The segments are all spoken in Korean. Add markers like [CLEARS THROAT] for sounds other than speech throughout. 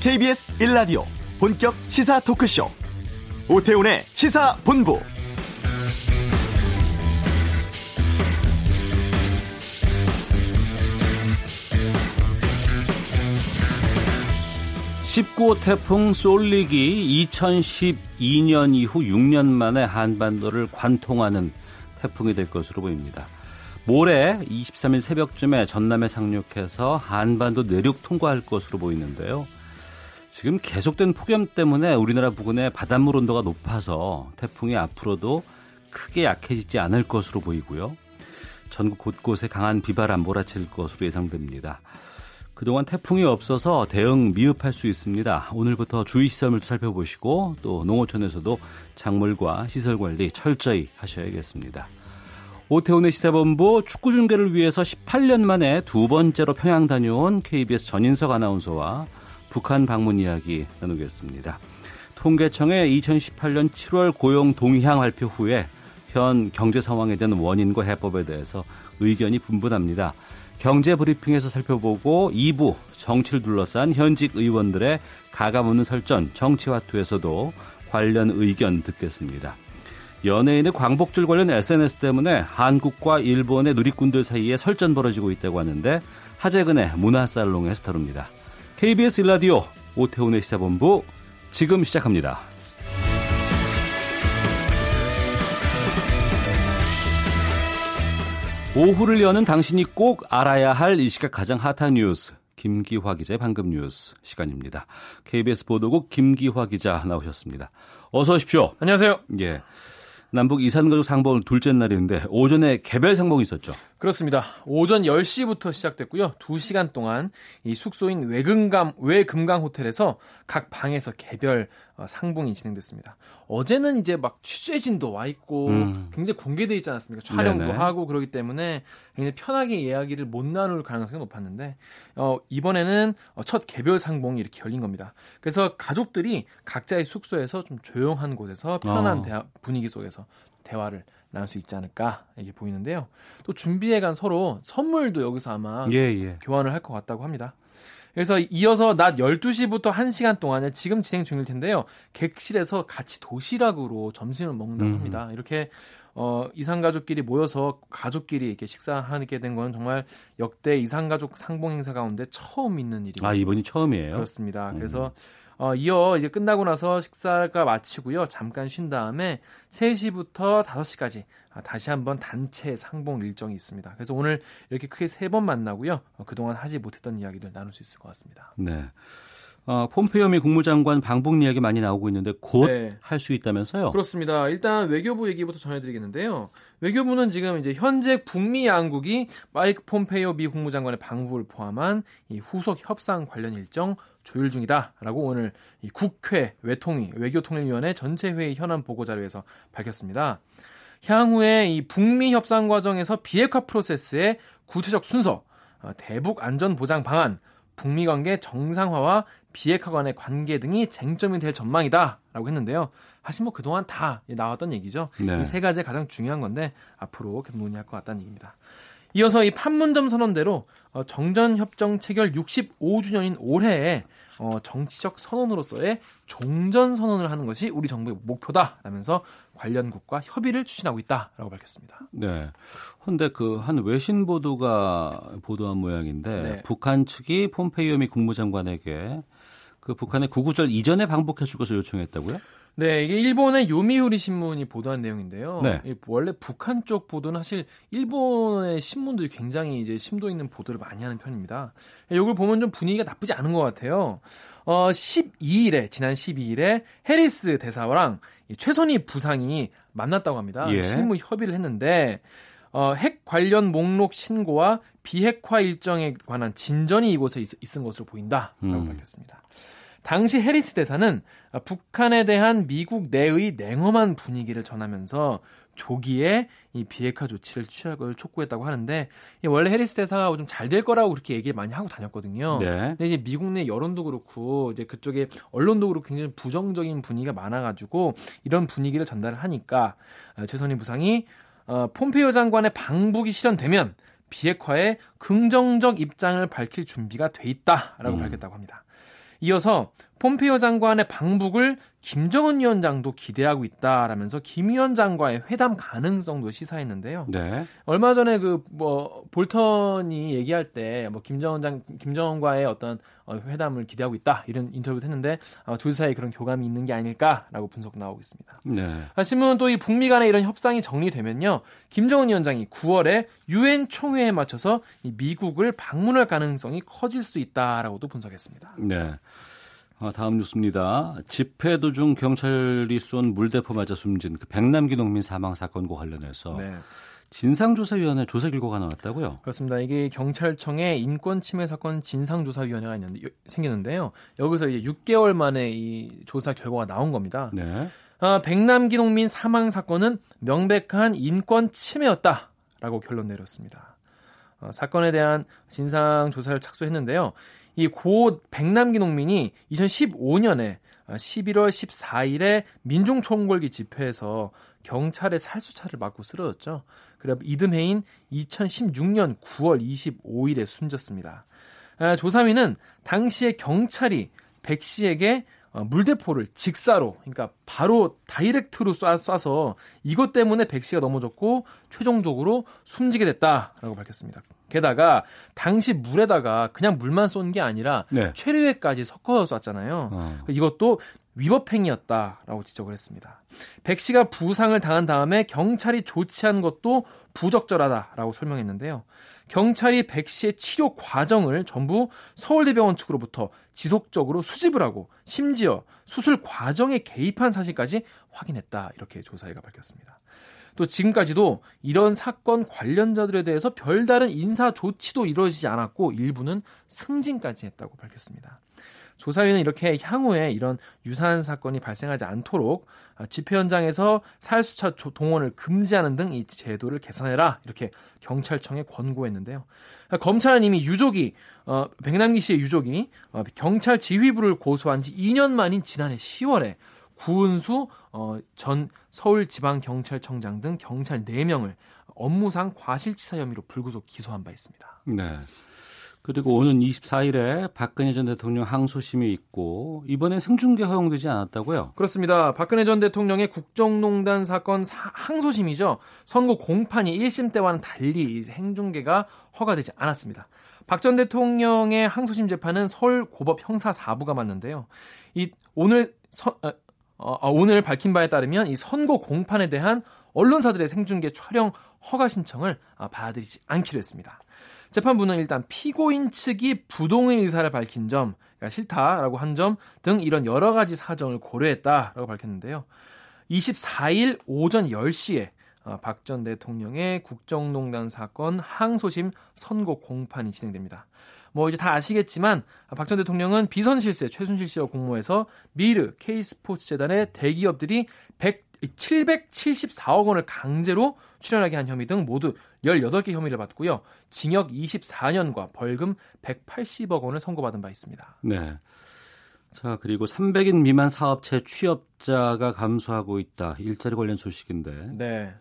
KBS 1라디오 본격 시사 토크쇼 오태훈의 시사본부 19호 태풍 쏠릭이 2012년 이후 6년 만에 한반도를 관통하는 태풍이 될 것으로 보입니다. 모레 23일 새벽쯤에 전남에 상륙해서 한반도 내륙 통과할 것으로 보이는데요. 지금 계속된 폭염 때문에 우리나라 부근의 바닷물 온도가 높아서 태풍이 앞으로도 크게 약해지지 않을 것으로 보이고요. 전국 곳곳에 강한 비바람 몰아칠 것으로 예상됩니다. 그동안 태풍이 없어서 대응 미흡할 수 있습니다. 오늘부터 주의 시설물도 살펴보시고 또 농어촌에서도 작물과 시설 관리 철저히 하셔야겠습니다. 오태훈의 시사본부 축구 중계를 위해서 18년 만에 두 번째로 평양 다녀온 KBS 전인석 아나운서와 북한 방문 이야기 나누겠습니다. 통계청의 2018년 7월 고용 동향 발표 후에 현 경제 상황에 대한 원인과 해법에 대해서 의견이 분분합니다. 경제 브리핑에서 살펴보고 2부 정치를 둘러싼 현직 의원들의 가감없는 설전 정치화투에서도 관련 의견 듣겠습니다. 연예인의 광복절 관련 SNS 때문에 한국과 일본의 누리꾼들 사이에 설전 벌어지고 있다고 하는데 하재근의 문화살롱에서 다룹니다. KBS 일라디오 오태훈의 시사본부 지금 시작합니다. 오후를 여는 당신이 꼭 알아야 할 이 시각 가장 핫한 뉴스 김기화 기자의 방금 뉴스 시간입니다. KBS 보도국 김기화 기자 나오셨습니다. 어서 오십시오. 안녕하세요. 예. 남북 이산가족 상봉 둘째 날인데 오전에 개별 상봉이 있었죠. 그렇습니다. 오전 10시부터 시작됐고요. 2시간 동안 이 숙소인 외금강 외금강 호텔에서 각 방에서 개별 어, 상봉이 진행됐습니다. 어제는 이제 막 취재진도 와 있고 음. 굉장히 공개돼 있지 않았습니까? 촬영도 네네. 하고 그러기 때문에 굉장히 편하게 이야기를 못 나눌 가능성이 높았는데 어, 이번에는 어, 첫 개별 상봉이 이렇게 열린 겁니다. 그래서 가족들이 각자의 숙소에서 좀 조용한 곳에서 편안한 어. 대화, 분위기 속에서 대화를 나눌 수 있지 않을까 이게 보이는데요. 또 준비해간 서로 선물도 여기서 아마 예, 예. 교환을 할 것 같다고 합니다. 그래서 이어서 낮 12시부터 1시간 동안에 지금 진행 중일 텐데요. 객실에서 같이 도시락으로 점심을 먹는다고 음. 합니다. 이렇게 어, 이상가족끼리 모여서 가족끼리 이렇게 식사하게 된 건 정말 역대 이상가족 상봉 행사 가운데 처음 있는 일이에요. 아, 이번이 처음이에요? 그렇습니다. 그래서 음. 어, 이어 이제 끝나고 나서 식사가 마치고요. 잠깐 쉰 다음에 3시부터 5시까지 아, 다시 한번 단체 상봉 일정이 있습니다. 그래서 오늘 이렇게 크게 세 번 만나고요. 어, 그동안 하지 못했던 이야기를 나눌 수 있을 것 같습니다. 네. 어, 폼페이오 미 국무장관 방북 이야기 많이 나오고 있는데 곧 할수 네. 있다면서요? 그렇습니다. 일단 외교부 얘기부터 전해드리겠는데요. 외교부는 지금 이제 현재 북미 양국이 마이크 폼페이오 미 국무장관의 방북을 포함한 이 후속 협상 관련 일정 조율 중이다라고 오늘 이 국회 외통위 외교통일위원회 전체 회의 현안 보고 자료에서 밝혔습니다. 향후에 이 북미 협상 과정에서 비핵화 프로세스의 구체적 순서, 어, 대북 안전 보장 방안, 북미 관계 정상화와 비핵화 간의 관계 등이 쟁점이 될 전망이다라고 했는데요. 사실 뭐 그동안 다 나왔던 얘기죠. 네. 이세 가지 가장 중요한 건데 앞으로 계속 논의할 것 같다는 얘기입니다. 이어서 이 판문점 선언대로 어, 정전협정 체결 65주년인 올해에 어, 정치적 선언으로서의 종전 선언을 하는 것이 우리 정부의 목표다라면서 관련국과 협의를 추진하고 있다라고 밝혔습니다. 네. 그런데 그 한 외신 보도가 보도한 모양인데 네. 북한 측이 폼페이오 미 국무장관에게 그 북한의 구구절 이전에 방북해 줄 것을 요청했다고요? 네, 이게 일본의 요미우리 신문이 보도한 내용인데요. 네. 원래 북한 쪽 보도는 사실 일본의 신문들이 굉장히 이제 심도 있는 보도를 많이 하는 편입니다. 이걸 보면 좀 분위기가 나쁘지 않은 것 같아요. 어, 12일에 지난 12일에 해리스 대사랑 최선희 부상이 만났다고 합니다. 예. 실무 협의를 했는데 어, 핵 관련 목록 신고와 비핵화 일정에 관한 진전이 이곳에 있, 있은 것으로 보인다라고 음. 밝혔습니다. 당시 해리스 대사는 북한에 대한 미국 내의 냉엄한 분위기를 전하면서 조기에 이 비핵화 조치를 취하을 촉구했다고 하는데 원래 해리스 대사가 좀 잘 될 거라고 그렇게 얘기 많이 하고 다녔거든요. 네. 근데 이제 미국 내 여론도 그렇고 이제 그쪽에 언론도 그렇고 굉장히 부정적인 분위기가 많아가지고 이런 분위기를 전달을 하니까 어, 최선희 부상이 어, 폼페이오 장관의 방북이 실현되면 비핵화에 긍정적 입장을 밝힐 준비가 돼 있다라고 음. 밝혔다고 합니다. 이어서 폼페이오 장관의 방북을 김정은 위원장도 기대하고 있다라면서 김 위원장과의 회담 가능성도 시사했는데요. 네. 얼마 전에 그 뭐 볼턴이 얘기할 때 뭐 김정은 장 김정은과의 어떤 어, 회담을 기대하고 있다 이런 인터뷰도 했는데 아마 둘 사이에 그런 교감이 있는 게 아닐까라고 분석 나오고 있습니다. 네. 아, 신문은 또 이 북미 간의 이런 협상이 정리되면요, 김정은 위원장이 9월에 유엔 총회에 맞춰서 미국을 방문할 가능성이 커질 수 있다라고도 분석했습니다. 네. 아, 다음 뉴스입니다. 집회 도중 경찰이 쏜 물대포 맞아 숨진 그 백남기 농민 사망 사건과 관련해서 네. 진상조사위원회 조사 결과가 나왔다고요? 그렇습니다. 이게 경찰청에 인권침해 사건 진상조사위원회가 있는데 생겼는데요. 여기서 이제 6개월 만에 이 조사 결과가 나온 겁니다. 네. 아, 백남기 농민 사망 사건은 명백한 인권 침해였다라고 결론 내렸습니다. 어, 사건에 대한 진상 조사를 착수했는데요. 이 고 백남기 농민이 2015년에 11월 14일에 민중총궐기 집회에서 경찰의 살수차를 맞고 쓰러졌죠. 그래 이듬해인 2016년 9월 25일에 숨졌습니다. 아, 조사위는 당시에 경찰이 백 씨에게 어, 물대포를 직사로, 그러니까 바로 다이렉트로 쏴, 쏴서 이것 때문에 백 씨가 넘어졌고 최종적으로 숨지게 됐다라고 밝혔습니다. 게다가 당시 물에다가 그냥 물만 쏜 게 아니라 네. 최류액까지 섞어서 쐈잖아요. 어. 이것도 위법행위였다라고 지적을 했습니다. 백 씨가 부상을 당한 다음에 경찰이 조치한 것도 부적절하다라고 설명했는데요. 경찰이 백 씨의 치료 과정을 전부 서울대병원 측으로부터 지속적으로 수집을 하고 심지어 수술 과정에 개입한 사실까지 확인했다 이렇게 조사회가 밝혔습니다. 또 지금까지도 이런 사건 관련자들에 대해서 별다른 인사 조치도 이루어지지 않았고 일부는 승진까지 했다고 밝혔습니다. 조사위는 이렇게 향후에 이런 유사한 사건이 발생하지 않도록 집회 현장에서 살수차 동원을 금지하는 등 이 제도를 개선해라 이렇게 경찰청에 권고했는데요. 검찰은 이미 유족이 어, 백남기 씨의 유족이 어, 경찰 지휘부를 고소한 지 2년 만인 지난해 10월에 구은수 어, 전 서울지방경찰청장 등 경찰 4명을 업무상 과실치사 혐의로 불구속 기소한 바 있습니다. 네. 그리고 오는 24일에 박근혜 전 대통령 항소심이 있고 이번엔 생중계 허용되지 않았다고요? 그렇습니다. 박근혜 전 대통령의 국정농단 사건 항소심이죠. 선고 공판이 1심 때와는 달리 생중계가 허가되지 않았습니다. 박 전 대통령의 항소심 재판은 서울 고법 형사 4부가 맞는데요. 이 오늘 서, 어, 어, 어, 오늘 밝힌 바에 따르면 이 선고 공판에 대한 언론사들의 생중계 촬영 허가 신청을 아, 받아들이지 않기로 했습니다. 재판부는 일단 피고인 측이 부동의 의사를 밝힌 점, 그러니까 싫다라고 한 점 등 이런 여러 가지 사정을 고려했다라고 밝혔는데요. 24일 오전 10시에 어, 박전 대통령의 국정농단 사건 항소심 선고 공판이 진행됩니다. 뭐 이제 다 아시겠지만 박 전 대통령은 비선 실세 최순실 씨와 공모해서 미르 K스포츠 재단의 대기업들이 100 774억 원을 강제로 출연하게 한 혐의 등 모두 18개 혐의를 받고요. 징역 24년과 벌금 180억 원을 선고받은 바 있습니다. 네. 자, 그리고 300인 미만 사업체 취업자가 감소하고 있다. 일자리 관련 소식인데. 네.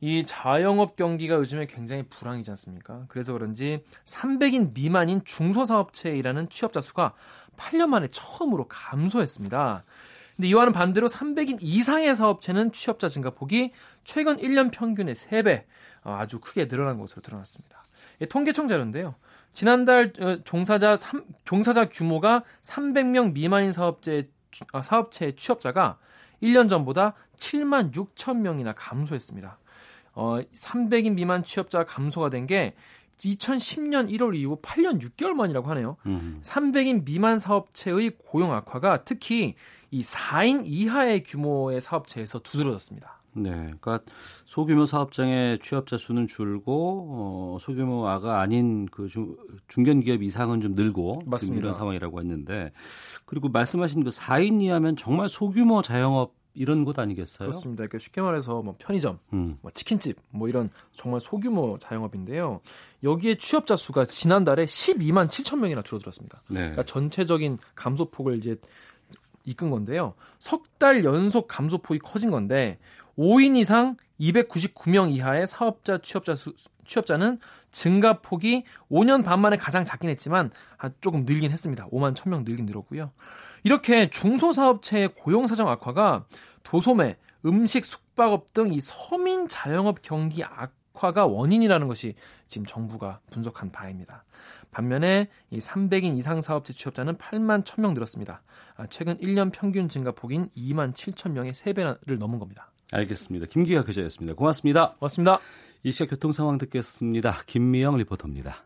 이 자영업 경기가 요즘에 굉장히 불황이지 않습니까? 그래서 그런지 300인 미만인 중소사업체에 일하는 취업자 수가 8년 만에 처음으로 감소했습니다. 근데 이와는 반대로 300인 이상의 사업체는 취업자 증가폭이 최근 1년 평균의 3배 어, 아주 크게 늘어난 것으로 드러났습니다. 통계청 자료인데요. 지난달 어, 종사자 3, 종사자 규모가 300명 미만인 사업체 아, 사업체 취업자가 1년 전보다 7만 6천 명이나 감소했습니다. 어, 300인 미만 취업자 감소가 된 게 2010년 1월 이후 8년 6개월 만이라고 하네요. 음. 300인 미만 사업체의 고용 악화가 특히 이 4인 이하의 규모의 사업체에서 두드러졌습니다. 네, 그러니까 소규모 사업장의 취업자 수는 줄고 어, 소규모가 아닌 그 중, 중견 기업 이상은 좀 늘고 맞습니다. 이런 상황이라고 했는데 그리고 말씀하신 그 4인 이하면 정말 소규모 자영업 이런 곳 아니겠어요? 그렇습니다. 그러니까 쉽게 말해서 뭐 편의점, 음. 뭐 치킨집, 뭐 이런 정말 소규모 자영업인데요. 여기에 취업자 수가 지난달에 12만 7천 명이나 줄어들었습니다. 네. 그러니까 전체적인 감소폭을 이제 이끈 건데요. 석 달 연속 감소폭이 커진 건데 5인 이상 299명 이하의 사업자 취업자 수, 취업자는 증가 폭이 5년 반 만에 가장 작긴 했지만 조금 늘긴 했습니다. 5만 1000명 늘긴 늘었고요. 이렇게 중소사업체의 고용 사정 악화가 도소매, 음식, 숙박업 등 이 서민 자영업 경기 악 화가 원인이라는 것이 지금 정부가 분석한 바입니다. 반면에 이 300인 이상 사업체 취업자는 8만 1000명 늘었습니다. 아, 최근 1년 평균 증가폭인 2만 7천 명의 3배를 넘은 겁니다. 알겠습니다. 김기아 기자였습니다. 고맙습니다. 고맙습니다. 이 시각 교통 상황 듣겠습니다. 김미영 리포터입니다.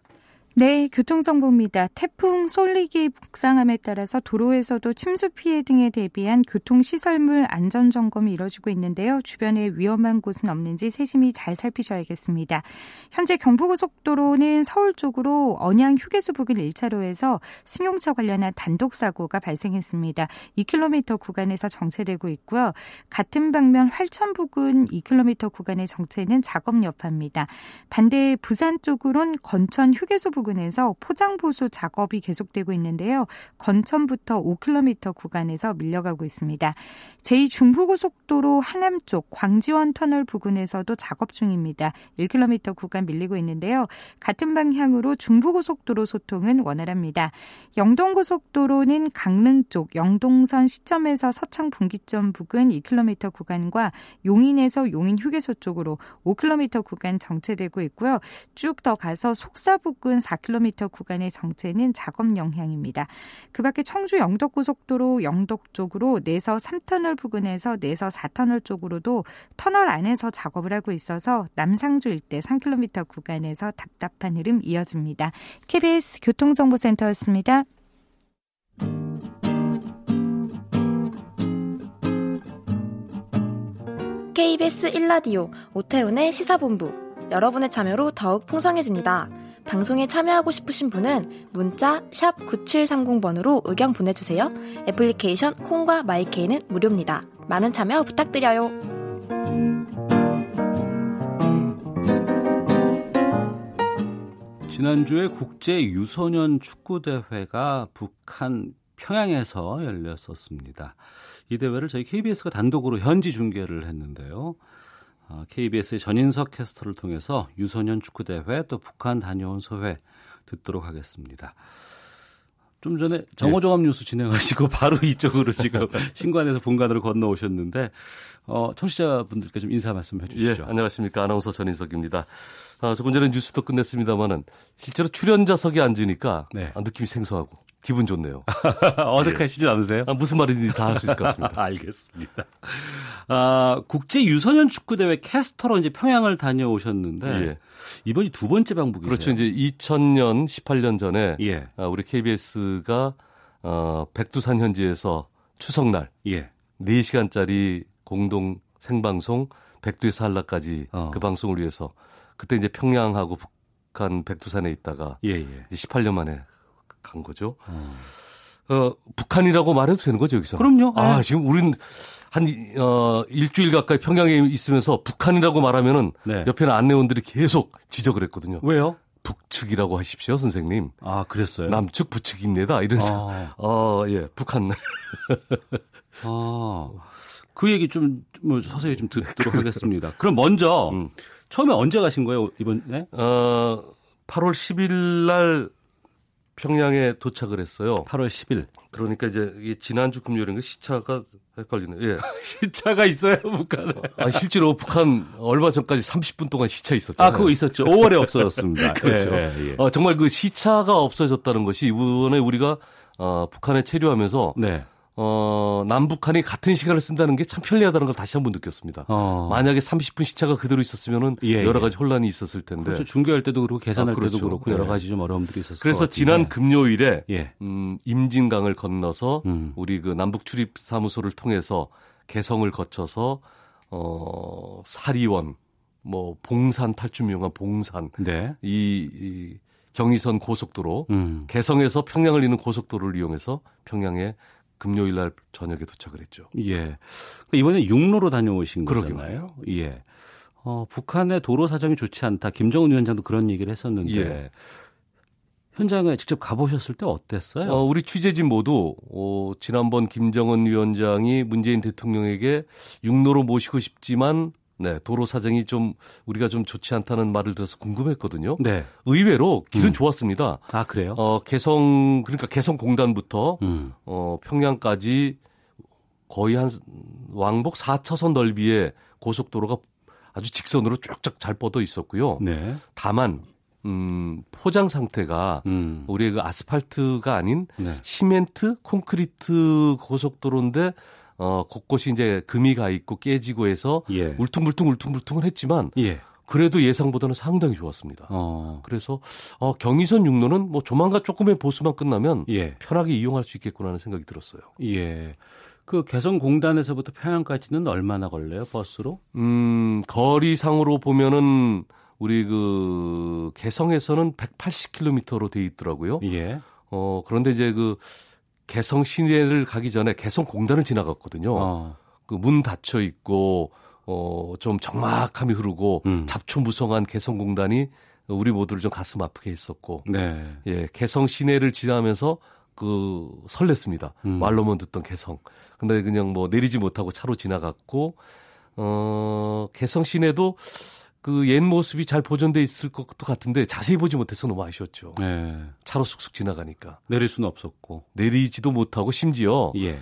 네, 교통정보입니다. 태풍 솔릭이 북상함에 따라서 도로에서도 침수 피해 등에 대비한 교통시설물 안전점검이 이뤄지고 있는데요. 주변에 위험한 곳은 없는지 세심히 잘 살피셔야겠습니다. 현재 경부고속도로는 서울 쪽으로 언양 휴게소 부근 1차로에서 승용차 관련한 단독사고가 발생했습니다. 2km 구간에서 정체되고 있고요. 같은 방면 활천 부근 2km 구간의 정체는 작업 여파입니다. 반대 부산 쪽으론 건천 휴게소 부근 부근에서 포장 보수 작업이 계속되고 있는데요. 건천부터 5km 구간에서 밀려가고 있습니다. 제2중부고속도로 하남 쪽 광지원 터널 부근에서도 작업 중입니다. 1km 구간 밀리고 있는데요. 같은 방향으로 중부고속도로 소통은 원활합니다. 영동고속도로는 강릉 쪽 영동선 시점에서 서창 분기점 부근 2km 구간과 용인에서 용인 휴게소 쪽으로 5km 구간 정체되고 있고요. 쭉 더 가서 속사 부근 4km 구간의 정체는 작업 영향입니다. 그 밖에 청주 영덕고속도로 영덕 쪽으로 내서 3터널 부근에서 내서 4터널 쪽으로도 터널 안에서 작업을 하고 있어서 남상주 일대 3km 구간에서 답답한 흐름 이어집니다. KBS 교통정보센터였습니다. KBS 1라디오 오태훈의 시사본부 여러분의 참여로 더욱 풍성해집니다. 방송에 참여하고 싶으신 분은 문자 9730번으로 의견 보내주세요. 애플리케이션 콩과 마이케이는 무료입니다. 많은 참여 부탁드려요. 지난주에 국제 유소년 축구 대회가 북한 평양에서 열렸었습니다. 이 대회를 저희 KBS가 단독으로 현지 중계를 했는데요. KBS의 아, 전인석 캐스터를 통해서 유소년 축구대회 또 북한 다녀온 소회 듣도록 하겠습니다. 좀 전에 정호종합 뉴스 진행하시고 [LAUGHS] 바로 이쪽으로 지금 신관에서 본관으로 건너오셨는데 어, 청취자분들께 좀 인사 말씀 해 주시죠. 예, 안녕하십니까 아나운서 전인석입니다. 아, 조금 전에 뉴스도 끝냈습니다만은 실제로 출연자석에 앉으니까 네. 아, 느낌이 생소하고 기분 좋네요. [LAUGHS] 어색하시진 예. 않으세요? 아, 무슨 말인지 다 할 수 있을 것 같습니다. [LAUGHS] 알겠습니다. 아, 국제 유소년 축구 대회 캐스터로 이제 평양을 다녀오셨는데 예. 이번이 두 번째 방북이세요. 그렇죠. 이제 2000년 18년 전에 예. 아, 우리 KBS가 어, 백두산 현지에서 추석날 예. 4시간짜리 공동 생방송 백두에서 한라까지 어. 그 방송을 위해서 그때 이제 평양하고 북한 백두산에 있다가 예, 예. 18년 만에 간 거죠. 어. 어, 북한이라고 말해도 되는 거죠, 여기서? 그럼요. 아, 네. 지금 우린 한, 어, 일주일 가까이 평양에 있으면서 북한이라고 말하면은 네. 옆에는 안내원들이 계속 지적을 했거든요. 왜요? 북측이라고 하십시오, 선생님. 아, 그랬어요? 남측 북측입니다. 이런서 아. 어, 예, 북한. 아. 그 얘기 좀, 뭐, 서서히 좀 듣도록 [LAUGHS] 하겠습니다. 그럼 먼저, 음. 처음에 언제 가신 거예요, 이번에? 어, 8월 10일 날 평양에 도착을 했어요. 8월 10일. 그러니까 이제 지난주 금요일인가 시차가 헷갈리네. 예. [LAUGHS] 시차가 있어요, 북한은. 아, 실제로 북한 얼마 전까지 30분 동안 시차 있었죠. 아, 그거 있었죠. 5월에 없어졌습니다. [LAUGHS] 그렇죠. 예, 예, 예. 어, 정말 그 시차가 없어졌다는 것이 이번에 우리가 어, 북한에 체류하면서 네. 어, 남북한이 같은 시간을 쓴다는 게 참 편리하다는 걸 다시 한번 느꼈습니다. 어. 만약에 30분 시차가 그대로 있었으면은 예, 여러 예. 가지 혼란이 있었을 텐데. 그렇죠. 중계할 때도 그렇고 계산할 아, 그렇죠. 때도 그렇고 여러 예. 가지 좀 어려움들이 있었을 그래서 지난 금요일에 예. 음, 임진강을 건너서 음. 우리 그 남북 출입 사무소를 통해서 개성을 거쳐서 어, 사리원 뭐 봉산 탈춤 유용한 봉산 네. 이, 이 경의선 고속도로 음. 개성에서 평양을 잇는 고속도로를 이용해서 평양에 금요일 날 저녁에 도착을 했죠. 예. 그러니까 이번에 육로로 다녀오신 거잖아요. 예. 어, 북한의 도로 사정이 좋지 않다. 김정은 위원장도 그런 얘기를 했었는데 예. 현장에 직접 가보셨을 때 어땠어요? 어, 우리 취재진 모두 어, 지난번 김정은 위원장이 문재인 대통령에게 육로로 모시고 싶지만 네, 도로 사정이 좀 우리가 좀 좋지 않다는 말을 들어서 궁금했거든요. 네. 의외로 길은 음. 좋았습니다. 아, 그래요? 어, 개성 그러니까 개성 공단부터 음. 어, 평양까지 거의 한 왕복 4차선 넓이의 고속도로가 아주 직선으로 쭉쭉 잘 뻗어 있었고요. 네. 다만 음, 포장 상태가 음. 우리의 그 아스팔트가 아닌 네. 시멘트, 콘크리트 고속도로인데 어, 곳곳이 이제 금이 가 있고 깨지고 해서 예. 울퉁불퉁 울퉁불퉁은 했지만 예. 그래도 예상보다는 상당히 좋았습니다. 어. 그래서 어, 경의선 육로는 뭐 조만간 조금의 보수만 끝나면 예. 편하게 이용할 수 있겠구나 하는 생각이 들었어요. 예. 그 개성공단에서부터 평양까지는 얼마나 걸려요 버스로? 음 거리상으로 보면은 우리 그 개성에서는 180km로 돼 있더라고요. 예. 어 그런데 이제 그 개성 시내를 가기 전에 개성 공단을 지나갔거든요. 어. 그문 닫혀 있고 어 좀 적막함이 흐르고 음. 잡초무성한 개성 공단이 우리 모두를 좀 가슴 아프게 했었고. 네. 예, 개성 시내를 지나면서 그 설렜습니다. 음. 말로만 듣던 개성. 근데 그냥 뭐 내리지 못하고 차로 지나갔고 어 개성 시내도 그 옛 모습이 잘 보존돼 있을 것도 같은데 자세히 보지 못해서 너무 아쉬웠죠. 네. 차로 쑥쑥 지나가니까 내릴 수는 없었고 내리지도 못하고 심지어 예.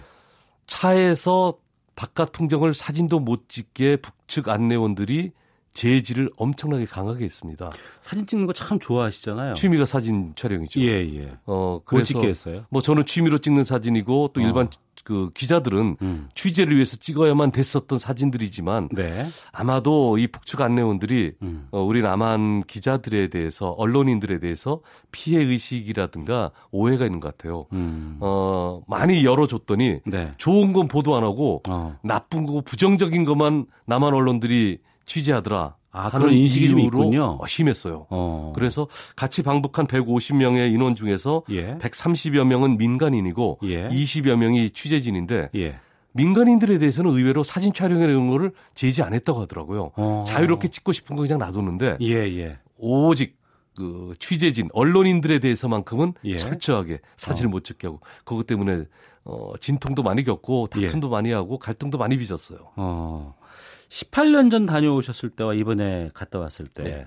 차에서 바깥 풍경을 사진도 못 찍게 북측 안내원들이 재질을 엄청나게 강하게 했습니다. 사진 찍는 거 참 좋아하시잖아요. 취미가 사진 촬영이죠. 예, 예. 어, 그래서 찍게 했어요? 뭐 저는 취미로 찍는 사진이고 또 어. 일반 그 기자들은 음. 취재를 위해서 찍어야만 됐었던 사진들이지만 네. 아마도 이 북측 안내원들이 음. 어, 우리 남한 기자들에 대해서 언론인들에 대해서 피해 의식이라든가 오해가 있는 것 같아요. 음. 어, 많이 열어줬더니 네. 좋은 건 보도 안 하고 어. 나쁜 거 부정적인 것만 남한 언론들이 취재하더라. 아, 그런 인식이 좀 있군요. 심했어요. 어. 그래서 같이 방북한 150명의 인원 중에서 예. 130여 명은 민간인이고 예. 20여 명이 취재진인데 예. 민간인들에 대해서는 의외로 사진 촬영이라는 거를 제지 안 했다고 하더라고요. 어. 자유롭게 찍고 싶은 거 그냥 놔두는데 예, 예. 오직 그 취재진 언론인들에 대해서만큼은 예. 철저하게 사진을 어. 못 찍게 하고 그것 때문에 어 진통도 많이 겪고 다툼도 예. 많이 하고 갈등도 많이 빚었어요. 어. 18년 전 다녀오셨을 때와 이번에 갔다 왔을 때 네.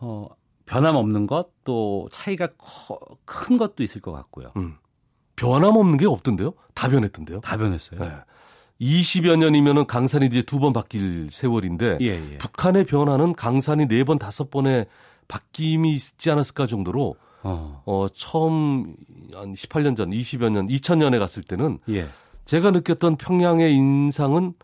어, 변함없는 것 또 차이가 커, 큰 것도 있을 것 같고요. 음. 변함없는 게 없던데요? 다 변했던데요? 다 변했어요. 네. 20여 년이면은 강산이 이제 두 번 바뀔 세월인데 예, 예. 북한의 변화는 강산이 네 번 다섯 번의 바뀜이 있지 않았을까 정도로 어. 어 처음 한 18년 전, 20여 년, 2000년에 갔을 때는 예. 제가 느꼈던 평양의 인상은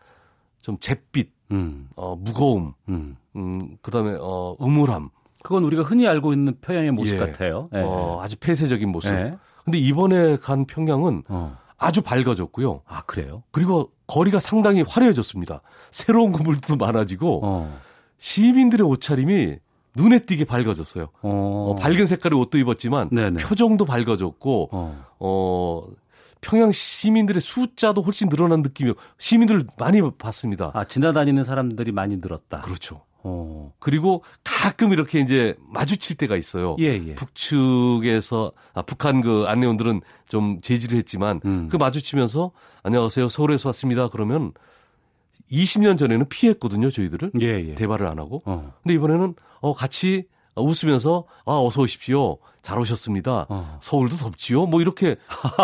좀 잿빛, 음. 어, 무거움, 음. 음, 그 다음에, 어, 음울함. 그건 우리가 흔히 알고 있는 평양의 모습 예. 같아요. 예. 어, 아주 폐쇄적인 모습. 예. 근데 이번에 간 평양은 어. 아주 밝아졌고요. 아, 그래요? 그리고 거리가 상당히 화려해졌습니다. 새로운 건물도 많아지고, 어. 시민들의 옷차림이 눈에 띄게 밝아졌어요. 어. 어, 밝은 색깔의 옷도 입었지만 네네. 표정도 밝아졌고 어. 어 평양 시민들의 숫자도 훨씬 늘어난 느낌이요. 시민들을 많이 봤습니다. 아, 지나다니는 사람들이 많이 늘었다. 그렇죠. 어. 그리고 가끔 이렇게 이제 마주칠 때가 있어요. 예, 예. 북측에서 아, 북한 그 안내원들은 좀 제지를 했지만 음. 그 마주치면서 안녕하세요 서울에서 왔습니다. 그러면 20년 전에는 피했거든요 저희들을 예, 예. 대화를 안 하고. 어. 근데 이번에는 어 같이 웃으면서 아 어서 오십시오. 잘 오셨습니다. 어. 서울도 덥지요. 뭐 이렇게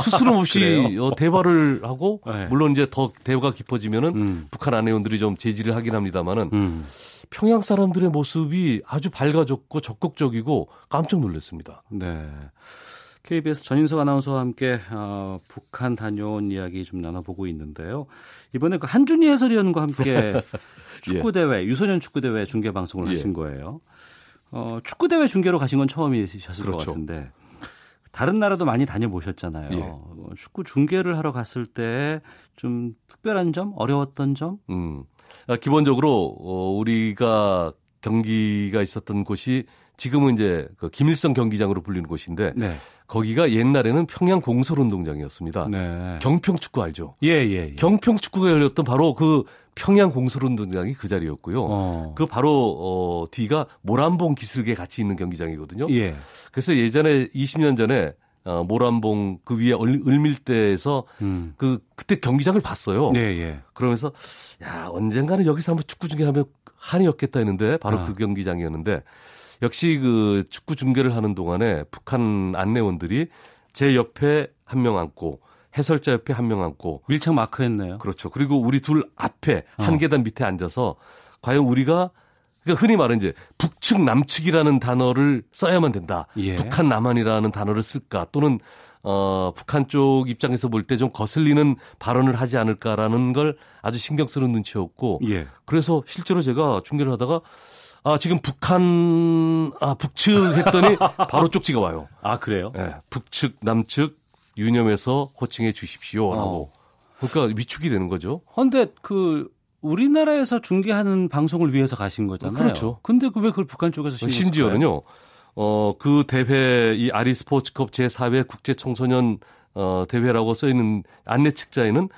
스스럼 없이 [LAUGHS] 어, 대화를 하고 [LAUGHS] 네. 물론 이제 더 대화가 깊어지면은 음. 북한 안내원들이 좀 제지를 하긴 합니다만은 음. 평양 사람들의 모습이 아주 밝아졌고 적극적이고 깜짝 놀랐습니다. 네. KBS 전인석 아나운서와 함께 어, 북한 다녀온 이야기 좀 나눠보고 있는데요. 이번에 그 한준희 해설위원과 함께 축구 [LAUGHS] 대회 예. 유소년 축구 대회 중계 방송을 예. 하신 거예요. 어, 축구 대회 중계로 가신 건 처음이셨을 그렇죠. 것 같은데 다른 나라도 많이 다녀보셨잖아요. 예. 어, 축구 중계를 하러 갔을 때 좀 특별한 점, 어려웠던 점? 음. 아, 기본적으로 어, 우리가 경기가 있었던 곳이 지금은 이제 그 김일성 경기장으로 불리는 곳인데 네. 거기가 옛날에는 평양 공설운동장이었습니다. 네. 경평 축구 알죠? 예, 예, 예. 경평 축구가 열렸던 바로 그 평양 공설운동장이 그 자리였고요. 어. 그 바로 어 뒤가 모란봉 기슭에 같이 있는 경기장이거든요. 예. 그래서 예전에 20년 전에 어, 모란봉 그 위에 을밀대에서 음. 그 그때 경기장을 봤어요. 네, 예. 그러면서 야 언젠가는 여기서 한번 축구 중계하면 한이었겠다 했는데 바로 아. 그 경기장이었는데 역시 그 축구 중계를 하는 동안에 북한 안내원들이 제 옆에 한 명 앉고 해설자 옆에 한 명 앉고 밀착 마크했네요. 그렇죠. 그리고 우리 둘 앞에 한 어. 계단 밑에 앉아서 과연 우리가 그러니까 흔히 말하는 이제 북측 남측이라는 단어를 써야만 된다. 예. 북한 남한이라는 단어를 쓸까 또는 어 북한 쪽 입장에서 볼 때 좀 거슬리는 발언을 하지 않을까라는 걸 아주 신경 쓰는 눈치였고 예. 그래서 실제로 제가 중계를 하다가 아 지금 북한 아 북측 했더니 [LAUGHS] 바로 쪽지가 와요. 아 그래요? 예. 북측 남측 유념해서 호칭해 주십시오라고. 어. 그러니까 위축이 되는 거죠. 그런데 그 우리나라에서 중계하는 방송을 위해서 가신 거잖아요. 그렇죠. 근데 왜 그걸 북한 쪽에서 심지어는요. 어, 그 대회 이 아리 스포츠컵 제4회 국제 청소년 어, 대회라고 써 있는 안내 책자에는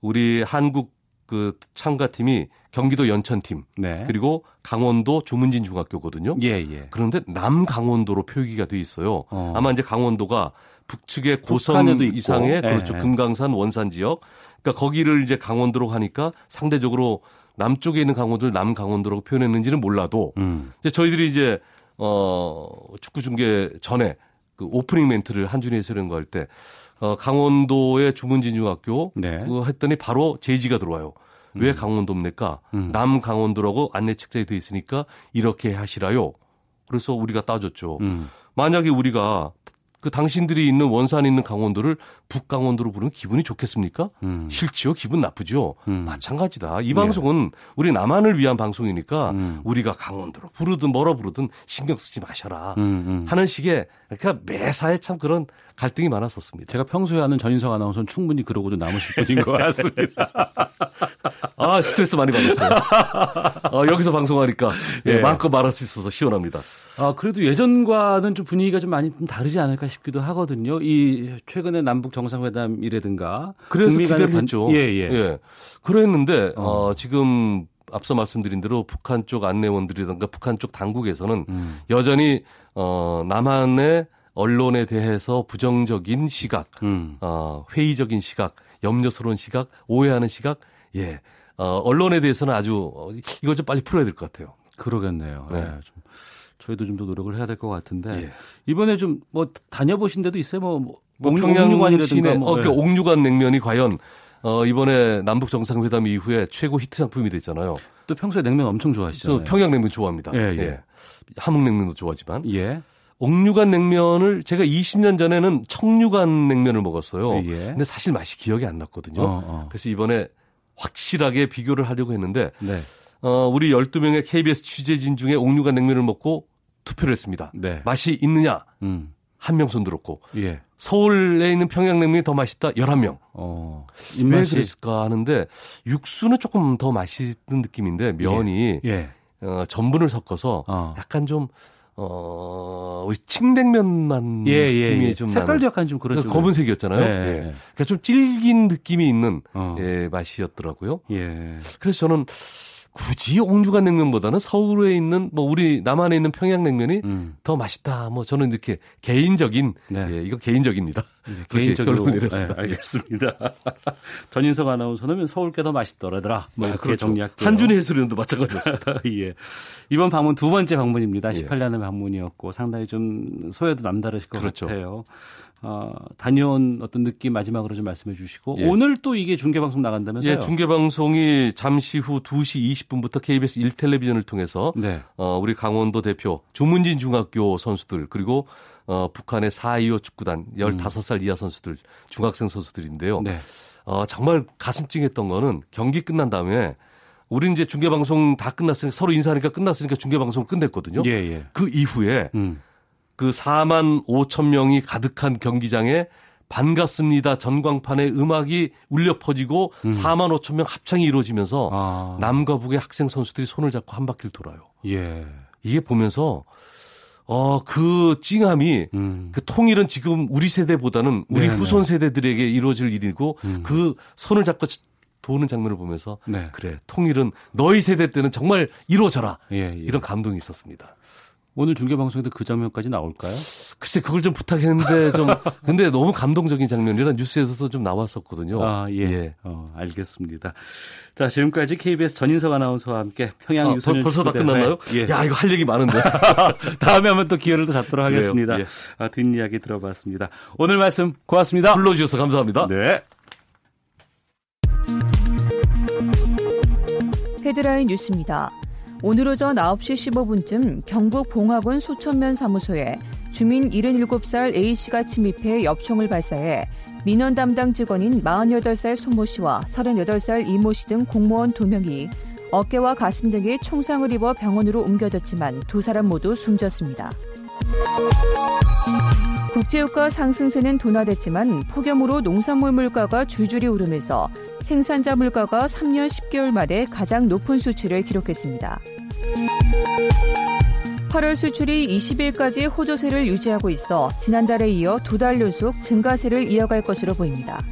우리 한국 그 참가팀이 경기도 연천팀 네. 그리고 강원도 주문진 중학교거든요. 예, 예. 그런데 남 강원도로 표기가 돼 있어요. 어. 아마 이제 강원도가 북측의 고성 이상의 그렇죠. 예. 금강산 원산 지역 그러니까 거기를 이제 강원도로 하니까 상대적으로 남쪽에 있는 강원도를 남강원도라고 표현했는지는 몰라도 음. 이제 저희들이 이제 어 축구 중계 전에 그 오프닝 멘트를 한준희 해설위원과 할때 어 강원도의 주문진중학교 네. 그거 했더니 바로 제지가 들어와요. 음. 왜 강원도입니까? 음. 남 강원도라고 안내 책자에 돼 있으니까 이렇게 하시라요. 그래서 우리가 따졌죠. 음. 만약에 우리가 그 당신들이 있는 원산에 있는 강원도를 북강원도로 부르면 기분이 좋겠습니까? 음. 싫지요. 기분 나쁘죠. 음. 마찬가지다. 이 방송은 예. 우리 남한을 위한 방송이니까 음. 우리가 강원도로 부르든 뭐라 부르든 신경 쓰지 마셔라 음, 음. 하는 식의 그러니까 매사에 참 그런 갈등이 많았었습니다. 제가 평소에 하는 전인성 아나운서는 충분히 그러고도 남으실 분인 것 [LAUGHS] 같습니다. 아 스트레스 많이 받았어요. 아, 여기서 방송하니까 예, 예. 마음껏 말할 수 있어서 시원합니다. 아 그래도 예전과는 좀 분위기가 좀 많이 좀 다르지 않을까 싶기도 하거든요. 이 최근에 남북 정상회담이라든가 그래서 기대를 했죠. 예, 예. 예. 그랬는데 어. 어, 지금 앞서 말씀드린 대로 북한 쪽 안내원들이든가 북한 쪽 당국에서는 음. 여전히 어 남한의 언론에 대해서 부정적인 시각, 음. 어 회의적인 시각, 염려스러운 시각, 오해하는 시각, 예. 어 언론에 대해서는 아주 어, 이거 좀 빨리 풀어야 될 것 같아요. 그러겠네요. 네. 네. 좀 저희도 좀 더 노력을 해야 될 것 같은데 예. 이번에 좀 뭐 다녀보신 데도 있어요? 뭐, 뭐, 뭐 평양관이라든가 뭐, 어, 그 옥류관 냉면이 과연 어, 이번에 남북 정상회담 이후에 최고 히트 상품이 됐잖아요. 또 평소에 냉면 엄청 좋아하시잖아요. 평양냉면 좋아합니다. 예, 예. 예. 함흥냉면도 좋아하지만. 예. 옥류관 냉면을 제가 20년 전에는 청류관 냉면을 먹었어요. 예. 근데 사실 맛이 기억이 안 났거든요. 어, 어. 그래서 이번에 확실하게 비교를 하려고 했는데 네. 어, 우리 12명의 KBS 취재진 중에 옥류관 냉면을 먹고 투표를 했습니다. 네. 맛이 있느냐? 음. 한명 손들었고. 예. 서울에 있는 평양냉면이 더 맛있다 11명. 어. 왜 그랬을까 하는데 육수는 조금 더 맛있는 느낌인데 면이 예. 예. 어, 전분을 섞어서 어. 약간 좀 어, 우리 칡냉면만 예, 예, 느낌이 예. 좀 색깔도 나는. 약간 좀 그렇죠. 검은색이었잖아요. 예, 예. 그러니까 좀 질긴 느낌이 있는 어. 예, 맛이었더라고요. 예. 그래서 저는 굳이 옥류관 냉면보다는 서울에 있는 뭐 우리 남한에 있는 평양냉면이 음. 더 맛있다. 뭐 저는 이렇게 개인적인 네. 예, 이거 개인적입니다. 네, 개인적으로 내렸습니다. 네, 알겠습니다. [LAUGHS] 전인석 아나운서는 서울께 더 맛있더라더라. 뭐 아, 이렇게 그렇죠. 정리할게요. 한준희 해설위원도 마찬가지였습니다. [LAUGHS] 예. 이번 방문 두 번째 방문입니다. 18년의 예. 방문이었고 상당히 좀 소외도 남다르실 것 그렇죠. 같아요. 어, 다녀온 어떤 느낌 마지막으로 좀 말씀해 주시고 예. 오늘 또 이게 중계 방송 나간다면서요? 예, 중계 방송이 잠시 후 2시 20분부터 KBS 1텔레비전을 통해서 네. 어, 우리 강원도 대표 주문진 중학교 선수들 그리고 어, 북한의 4.25 축구단 15살 음. 이하 선수들 중학생 선수들인데요. 네. 어, 정말 가슴 찡했던 거는 경기 끝난 다음에 우리 이제 중계 방송 다 끝났으니까 서로 인사하니까 끝났으니까 중계 방송 끝냈거든요. 예, 예. 그 이후에 음. 그 4만 5천 명이 가득한 경기장에 반갑습니다. 전광판에 음악이 울려 퍼지고 음. 4만 5천 명 합창이 이루어지면서 아. 남과 북의 학생 선수들이 손을 잡고 한 바퀴를 돌아요. 예. 이게 보면서 어, 그 찡함이 음. 그 통일은 지금 우리 세대보다는 우리 네네. 후손 세대들에게 이루어질 일이고 음. 그 손을 잡고 도는 장면을 보면서 네. 그래 통일은 너희 세대 때는 정말 이루어져라 예, 예. 이런 감동이 있었습니다. 오늘 중계 방송에도 그 장면까지 나올까요? 글쎄 그걸 좀 부탁했는데 좀 [LAUGHS] 근데 너무 감동적인 장면이라 뉴스에서도 좀 나왔었거든요. 아 예. 예. 어, 알겠습니다. 자 지금까지 KBS 전인석 아나운서와 함께 평양 아, 유소년 벌써 다 끝났나요? 예. 야 이거 할 얘기 많은데 [LAUGHS] 다음에 한번 또 기회를 또 잡도록 하겠습니다. 예. 아, 뒷이야기 들어봤습니다. 오늘 말씀 고맙습니다. 불러주셔서 감사합니다. 네. 헤드라인 뉴스입니다. 오늘 오전 9시 15분쯤 경북 봉화군 소천면 사무소에 주민 77살 A씨가 침입해 엽총을 발사해 민원 담당 직원인 48살 손모 씨와 38살 이모 씨 등 공무원 2명이 어깨와 가슴 등에 총상을 입어 병원으로 옮겨졌지만 두 사람 모두 숨졌습니다. 국제유가 상승세는 둔화됐지만 폭염으로 농산물 물가가 줄줄이 오르면서 생산자 물가가 3년 10개월 만에 가장 높은 수치를 기록했습니다. 8월 수출이 20일까지 호조세를 유지하고 있어 지난달에 이어 두 달 연속 증가세를 이어갈 것으로 보입니다.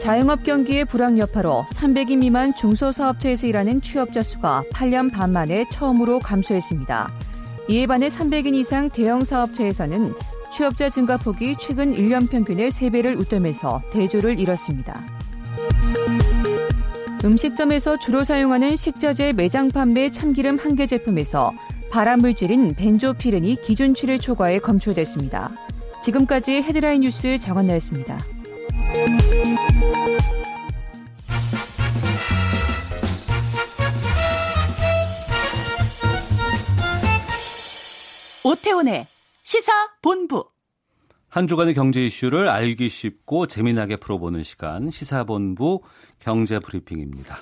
자영업 경기의 불황 여파로 300인 미만 중소사업체에서 일하는 취업자 수가 8년 반 만에 처음으로 감소했습니다. 이에 반해 300인 이상 대형 사업체에서는 취업자 증가폭이 최근 1년 평균의 3배를 웃돌면서 대조를 이뤘습니다. 음식점에서 주로 사용하는 식자재 매장 판매 참기름 한 개 제품에서 발암 물질인 벤조피렌이 기준치를 초과해 검출됐습니다. 지금까지 헤드라인 뉴스 정원나였습니다. 오태훈의 시사 본부. 한 주간의 경제 이슈를 알기 쉽고 재미나게 풀어보는 시간 시사본부 경제 브리핑입니다.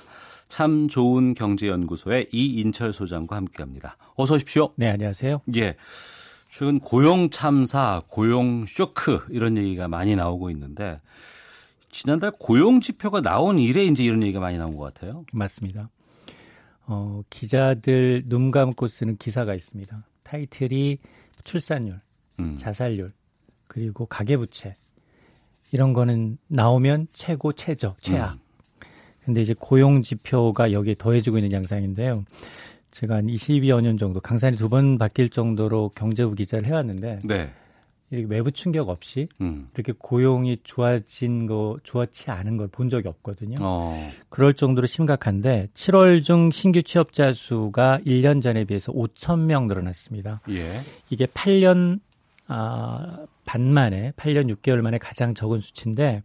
참 좋은 경제연구소의 이인철 소장과 함께합니다. 어서 오십시오. 네, 안녕하세요. 예. 최근 고용 참사, 고용 쇼크 이런 얘기가 많이 나오고 있는데 지난달 고용 지표가 나온 이래 이제 이런 얘기가 많이 나온 것 같아요. 맞습니다. 어, 기자들 눈 감고 쓰는 기사가 있습니다. 타이틀이 출산율, 음. 자살률, 그리고 가계부채 이런 거는 나오면 최고 최저 최악. 음. 근데 이제 고용 지표가 여기에 더해지고 있는 양상인데요. 제가 한 22여 년 정도 강산이 두 번 바뀔 정도로 경제부 기자를 해왔는데 네. 이렇게 외부 충격 없이 음. 이렇게 고용이 좋아진 거 좋았지 않은 걸 본 적이 없거든요. 어. 그럴 정도로 심각한데 7월 중 신규 취업자 수가 1년 전에 비해서 5천 명 늘어났습니다. 예. 이게 8년 아, 반 만에 8년 6개월 만에 가장 적은 수치인데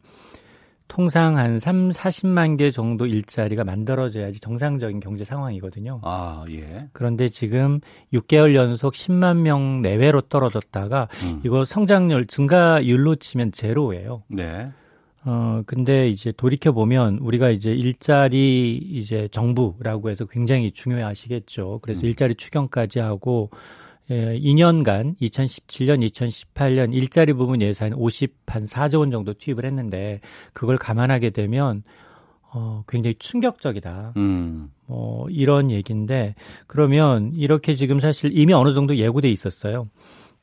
통상 한 3, 40만 개 정도 일자리가 만들어져야지 정상적인 경제 상황이거든요. 아, 예. 그런데 지금 6개월 연속 10만 명 내외로 떨어졌다가 음. 이거 성장률 증가율로 치면 제로예요. 네. 어, 근데 이제 돌이켜보면 우리가 이제 일자리 이제 정부라고 해서 굉장히 중요해 하시겠죠. 그래서 음. 일자리 추경까지 하고 예, 2년간 2017년, 2018년 일자리 부분 예산 50한 4조 원 정도 투입을 했는데 그걸 감안하게 되면 어, 굉장히 충격적이다. 음. 뭐 이런 얘기인데 그러면 이렇게 지금 사실 이미 어느 정도 예고돼 있었어요.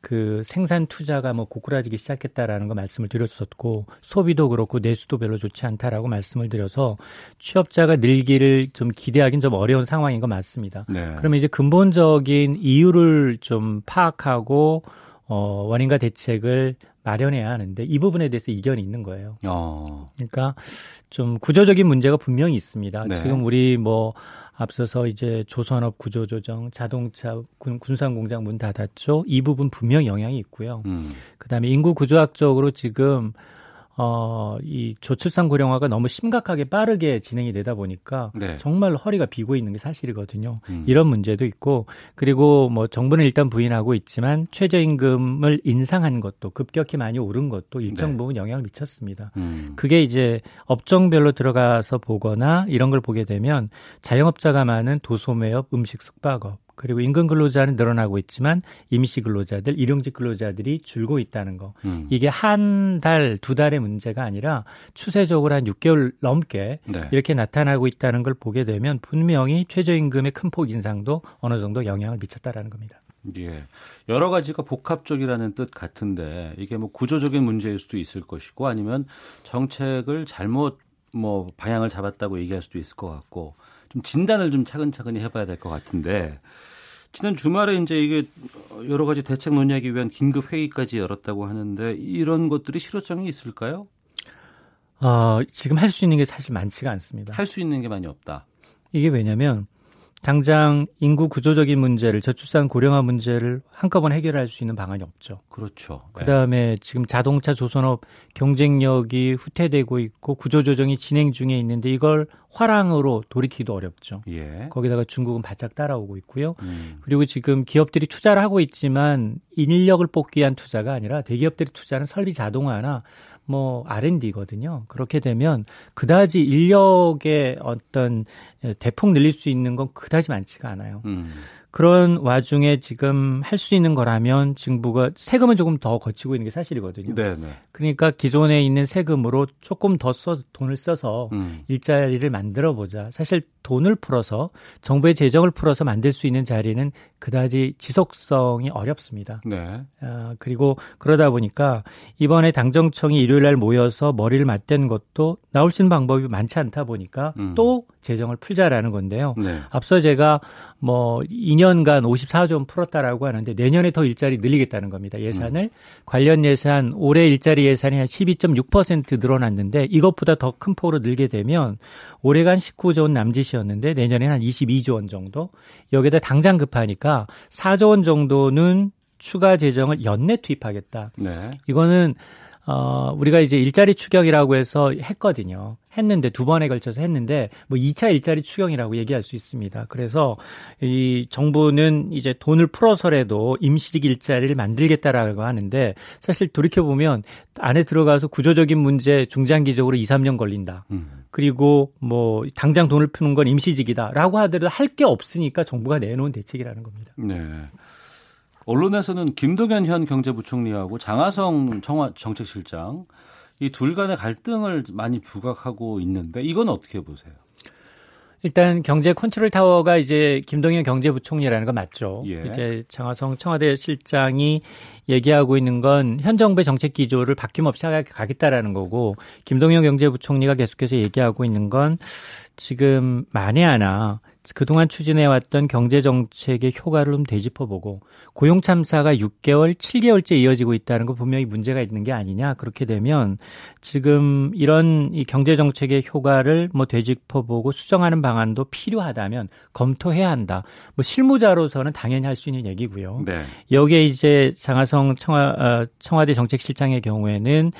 그 생산 투자가 뭐 고꾸라지기 시작했다라는 거 말씀을 드렸었고 소비도 그렇고 내수도 별로 좋지 않다라고 말씀을 드려서 취업자가 늘기를 좀 기대하기는 좀 어려운 상황인 거 맞습니다. 네. 그러면 이제 근본적인 이유를 좀 파악하고 어 원인과 대책을 마련해야 하는데 이 부분에 대해서 이견이 있는 거예요. 어. 그러니까 좀 구조적인 문제가 분명히 있습니다. 네. 지금 우리 뭐 앞서서 이제 조선업 구조조정, 자동차 군, 군산공장 문 닫았죠. 이 부분 분명 영향이 있고요. 음. 그다음에 인구 구조학적으로 지금 어, 이 저출산 고령화가 너무 심각하게 빠르게 진행이 되다 보니까 네. 정말 허리가 비고 있는 게 사실이거든요. 음. 이런 문제도 있고 그리고 뭐 정부는 일단 부인하고 있지만 최저임금을 인상한 것도 급격히 많이 오른 것도 일정 네. 부분 영향을 미쳤습니다. 음. 그게 이제 업종별로 들어가서 보거나 이런 걸 보게 되면 자영업자가 많은 도소매업, 음식 숙박업 그리고 임금 근로자는 늘어나고 있지만 임시 근로자들, 일용직 근로자들이 줄고 있다는 거. 음. 이게 한 달, 두 달의 문제가 아니라 추세적으로 한 6개월 넘게 네. 이렇게 나타나고 있다는 걸 보게 되면 분명히 최저임금의 큰 폭 인상도 어느 정도 영향을 미쳤다라는 겁니다. 예. 여러 가지가 복합적이라는 뜻 같은데 이게 뭐 구조적인 문제일 수도 있을 것이고 아니면 정책을 잘못 뭐 방향을 잡았다고 얘기할 수도 있을 것 같고 좀 진단을 좀 차근차근히 해봐야 될 것 같은데 지난 주말에 이제 이게 여러 가지 대책 논의하기 위한 긴급 회의까지 열었다고 하는데 이런 것들이 실효성이 있을까요? 어, 지금 할 수 있는 게 사실 많지가 않습니다. 할 수 있는 게 많이 없다. 이게 왜냐면 당장 인구 구조적인 문제를 저출산 고령화 문제를 한꺼번에 해결할 수 있는 방안이 없죠. 그렇죠. 네. 그다음에 지금 자동차 조선업 경쟁력이 후퇴되고 있고 구조 조정이 진행 중에 있는데 이걸 화랑으로 돌이키기도 어렵죠. 예. 거기다가 중국은 바짝 따라오고 있고요. 음. 그리고 지금 기업들이 투자를 하고 있지만 인력을 뽑기 위한 투자가 아니라 대기업들이 투자는 설비 자동화나 뭐 R&D거든요. 그렇게 되면 그다지 인력의 어떤 대폭 늘릴 수 있는 건 그다지 많지가 않아요. 음. 그런 와중에 지금 할 수 있는 거라면 정부가 세금은 조금 더 거치고 있는 게 사실이거든요. 네네. 그러니까 기존에 있는 세금으로 조금 더 써, 돈을 써서 음. 일자리를 만들어 보자. 사실 돈을 풀어서 정부의 재정을 풀어서 만들 수 있는 자리는 그다지 지속성이 어렵습니다. 네. 아, 그리고 그러다 보니까 이번에 당정청이 일요일 날 모여서 머리를 맞댄 것도 나올 수 있는 방법이 많지 않다 보니까 음. 또 재정을 풀자라는 건데요. 네. 앞서 제가 뭐 2년 간 54조 원 풀었다라고 하는데 내년에 더 일자리 늘리겠다는 겁니다. 예산을 음. 관련 예산 올해 일자리 예산이 한 12.6% 늘어났는데 이것보다 더 큰 폭으로 늘게 되면 올해간 19조 원 남짓이었는데 내년에는 한 22조 원 정도 여기다 당장 급하니까 4조 원 정도는 추가 재정을 연내 투입하겠다. 네. 이거는 어, 우리가 이제 일자리 추격이라고 해서 했거든요. 했는데 두 번에 걸쳐서 했는데 뭐 2차 일자리 추경이라고 얘기할 수 있습니다. 그래서 이 정부는 이제 돈을 풀어서라도 임시직 일자리를 만들겠다라고 하는데 사실 돌이켜 보면 안에 들어가서 구조적인 문제 중장기적으로 2, 3년 걸린다. 음. 그리고 뭐 당장 돈을 푸는 건 임시직이다라고 하더라도 할 게 없으니까 정부가 내놓은 대책이라는 겁니다. 네. 언론에서는 김동연 현 경제부총리하고 장하성 청와 정책실장 이 둘 간의 갈등을 많이 부각하고 있는데 이건 어떻게 보세요? 일단 경제 컨트롤 타워가 이제 김동연 경제부총리라는 건 맞죠. 예. 이제 장하성 청와대 실장이 얘기하고 있는 건 현 정부의 정책 기조를 바뀜없이 가겠다라는 거고 김동연 경제부총리가 계속해서 얘기하고 있는 건 지금 만에 하나 그동안 추진해왔던 경제정책의 효과를 좀 되짚어보고 고용 참사가 6개월, 7개월째 이어지고 있다는 거 분명히 문제가 있는 게 아니냐. 그렇게 되면 지금 이런 이 경제정책의 효과를 뭐 되짚어보고 수정하는 방안도 필요하다면 검토해야 한다. 뭐 실무자로서는 당연히 할 수 있는 얘기고요. 네. 여기에 이제 장하성 청와, 어, 청와대 정책실장의 경우에는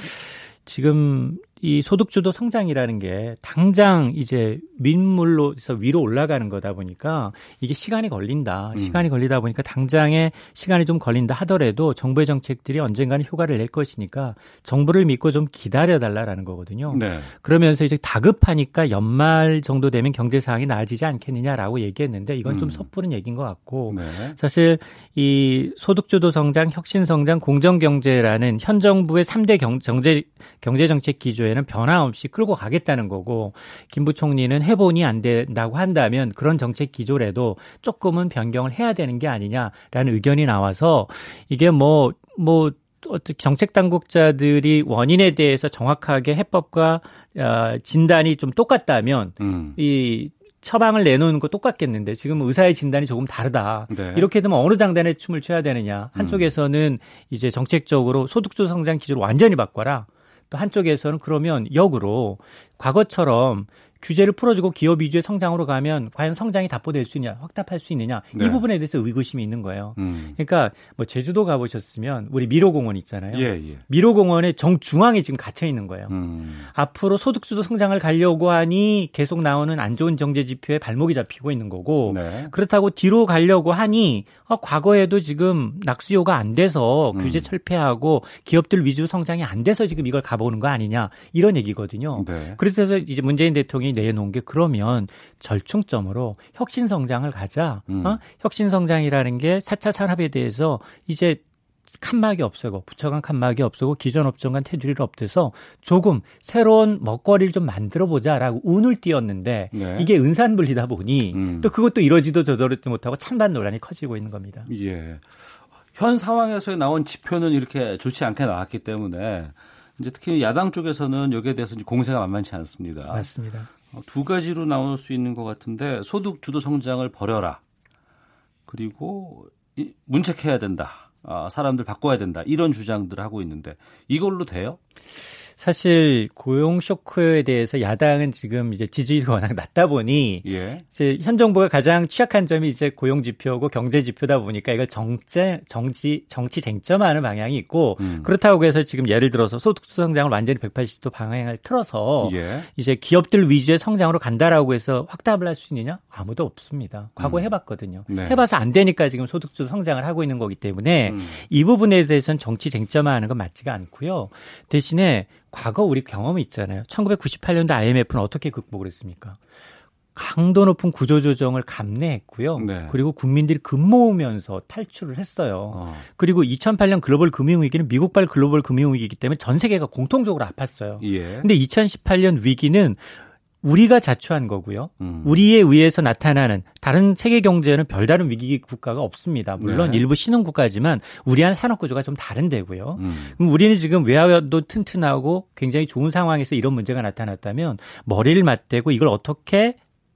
지금 이 소득주도 성장이라는 게 당장 이제 민물로서 위로 올라가는 거다 보니까 이게 시간이 걸린다. 음. 시간이 걸리다 보니까 당장에 시간이 좀 걸린다 하더라도 정부의 정책들이 언젠가는 효과를 낼 것이니까 정부를 믿고 좀 기다려 달라라는 거거든요. 네. 그러면서 이제 다급하니까 연말 정도 되면 경제 상황이 나아지지 않겠느냐라고 얘기했는데 이건 좀 음. 섣부른 얘기인 것 같고 네. 사실 이 소득주도 성장, 혁신 성장, 공정 경제라는 현 정부의 3대 경, 경제 경제 정책 기조에 경우에는 변함없이 끌고 가겠다는 거고 김 부총리는 해본이 안 된다고 한다면 그런 정책 기조라도 조금은 변경을 해야 되는 게 아니냐라는 의견이 나와서 이게 뭐뭐 뭐 어떻게 정책 당국자들이 원인에 대해서 정확하게 해법과 어, 진단이 좀 똑같다면 음. 이 처방을 내놓는 거 똑같겠는데 지금 의사의 진단이 조금 다르다. 네. 이렇게 되면 어느 장단에 춤을 춰야 되느냐. 한쪽에서는 음. 이제 정책적으로 소득주 성장 기조를 완전히 바꿔라. 또 한쪽에서는 그러면 역으로 과거처럼 규제를 풀어주고 기업 위주의 성장으로 가면 과연 성장이 답보될 수 있냐, 확답할 수 있느냐 네. 이 부분에 대해서 의구심이 있는 거예요. 음. 그러니까 뭐 제주도 가보셨으면 우리 미로공원 있잖아요. 예, 예. 미로공원의 정 중앙에 지금 갇혀 있는 거예요. 음. 앞으로 소득주도 성장을 가려고 하니 계속 나오는 안 좋은 정제 지표에 발목이 잡히고 있는 거고 네. 그렇다고 뒤로 가려고 하니 어, 과거에도 지금 낙수요가 안 돼서 음. 규제 철폐하고 기업들 위주 성장이 안 돼서 지금 이걸 가보는 거 아니냐 이런 얘기거든요. 네. 그래서 이제 문재인 대통령이 대통령이 내놓은 게 그러면 절충점으로 혁신 성장을 가자. 음. 어? 혁신 성장이라는 게 4차 산업에 대해서 이제 칸막이 없애고 부처간 칸막이 없애고 기존 업종 간 테두리를 없애서 조금 새로운 먹거리를 좀 만들어 보자라고 운을 띄었는데 네. 이게 은산분리다 보니 음. 또 그것도 이러지도 저러지도 못하고 찬반 논란이 커지고 있는 겁니다. 예. 현 상황에서 나온 지표는 이렇게 좋지 않게 나왔기 때문에 이제 특히 야당 쪽에서는 여기에 대해서 공세가 만만치 않습니다. 맞습니다. 두 가지로 나올 수 있는 것 같은데 소득 주도 성장을 버려라. 그리고 문책해야 된다. 아, 사람들 바꿔야 된다. 이런 주장들을 하고 있는데 이걸로 돼요? 사실 고용 쇼크에 대해서 야당은 지금 이제 지지율이 [LAUGHS] 워낙 낮다 보니 예. 이제 현 정부가 가장 취약한 점이 이제 고용 지표고 경제 지표다 보니까 이걸 정제 정치 정치 쟁점하는 방향이 있고 음. 그렇다고 해서 지금 예를 들어서 소득 성장을 완전히 180도 방향을 틀어서 예. 이제 기업들 위주의 성장으로 간다라고 해서 확답을 할 수 있느냐 아무도 없습니다. 과거 음. 해봤거든요. 네. 해봐서 안 되니까 지금 소득주 성장을 하고 있는 거기 때문에 음. 이 부분에 대해서는 정치 쟁점화하는 건 맞지가 않고요. 대신에 과거 우리 경험이 있잖아요. 1998년도 IMF는 어떻게 극복을 했습니까? 강도 높은 구조조정을 감내했고요. 네. 그리고 국민들이 금 모으면서 탈출을 했어요. 어. 그리고 2008년 글로벌 금융위기는 미국발 글로벌 금융위기이기 때문에 전 세계가 공통적으로 아팠어요. 예. 근데 2018년 위기는 우리가 자초한 거고요. 음. 우리에 의해서 나타나는 다른 세계 경제는 별다른 위기 국가가 없습니다. 물론 네. 일부 신흥 국가지만 우리한 산업 구조가 좀 다른데고요. 음. 그럼 우리는 지금 외화도 튼튼하고 굉장히 좋은 상황에서 이런 문제가 나타났다면 머리를 맞대고 이걸 어떻게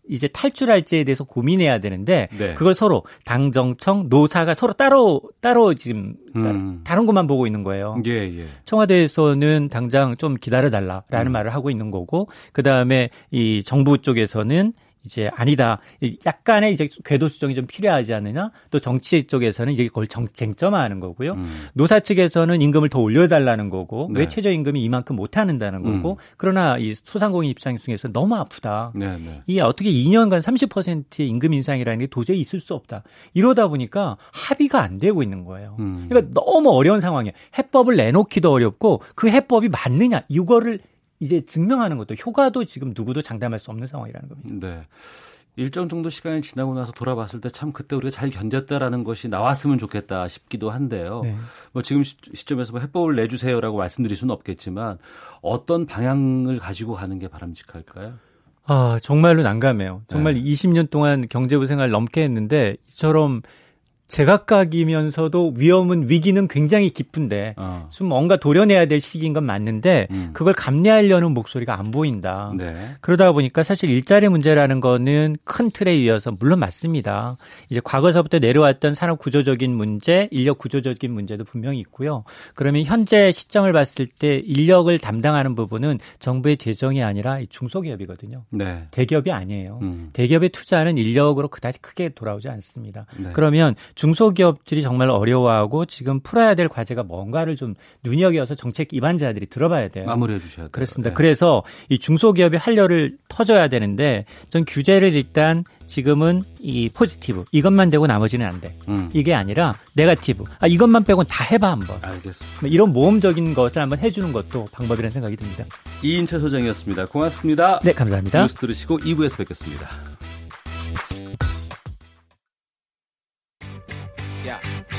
이제 탈출할지에 대해서 고민해야 되는데 네. 그걸 서로 당정청 노사가 서로 따로 따로 지금 음. 다른 것만 보고 있는 거예요. 예, 예. 청와대에서는 당장 좀 기다려 달라라는 음. 말을 하고 있는 거고 그다음에 이 정부 쪽에서는 이제 아니다. 약간의 이제 궤도 수정이 좀 필요하지 않느냐. 또 정치 쪽에서는 이제 그걸 정, 쟁점화하는 거고요. 음. 노사 측에서는 임금을 더 올려달라는 거고 네. 왜 최저임금이 이만큼 못하는다는 음. 거고. 음. 그러나 이 소상공인 입장에서 너무 아프다. 네, 네. 이 어떻게 2년간 30%의 임금 인상이라는 게 도저히 있을 수 없다. 이러다 보니까 합의가 안 되고 있는 거예요. 음. 그러니까 너무 어려운 상황이에요. 해법을 내놓기도 어렵고 그 해법이 맞느냐 이거를 이제 증명하는 것도 효과도 지금 누구도 장담할 수 없는 상황이라는 겁니다. 네. 일정 정도 시간이 지나고 나서 돌아봤을 때 참 그때 우리가 잘 견뎠다라는 것이 나왔으면 좋겠다 싶기도 한데요. 네. 뭐 지금 시점에서 뭐 해법을 내주세요라고 말씀드릴 수는 없겠지만 어떤 방향을 가지고 가는 게 바람직할까요? 아 정말로 난감해요. 정말 네. 20년 동안 경제부 생활 넘게 했는데 이처럼 제각각이면서도 위험은 위기는 굉장히 깊은데 어. 좀 뭔가 도려내야 될 시기인 건 맞는데 음. 그걸 감내하려는 목소리가 안 보인다. 네. 그러다 보니까 사실 일자리 문제라는 거는 큰 틀에 이어서 물론 맞습니다. 이제 과거서부터 내려왔던 산업 구조적인 문제, 인력 구조적인 문제도 분명히 있고요. 그러면 현재 시점을 봤을 때 인력을 담당하는 부분은 정부의 재정이 아니라 중소기업이거든요. 네. 대기업이 아니에요. 음. 대기업의 투자는 인력으로 그다지 크게 돌아오지 않습니다. 네. 그러면 중소기업들이 정말 어려워하고 지금 풀어야 될 과제가 뭔가를 좀 눈여겨서 정책 입안자들이 들어봐야 돼요. 마무리해 주셔야 돼요. 그렇습니다. 네. 그래서 이 중소기업이 활려를 터져야 되는데 전 규제를 일단 지금은 이 포지티브 이것만 되고 나머지는 안 돼. 음. 이게 아니라 네가티브. 아 이것만 빼곤 다 해봐 한번. 알겠습니다. 뭐 이런 모험적인 것을 한번 해주는 것도 방법이라는 생각이 듭니다. 이인철 소장이었습니다. 고맙습니다. 네 감사합니다. 뉴스 들으시고 2부에서 뵙겠습니다.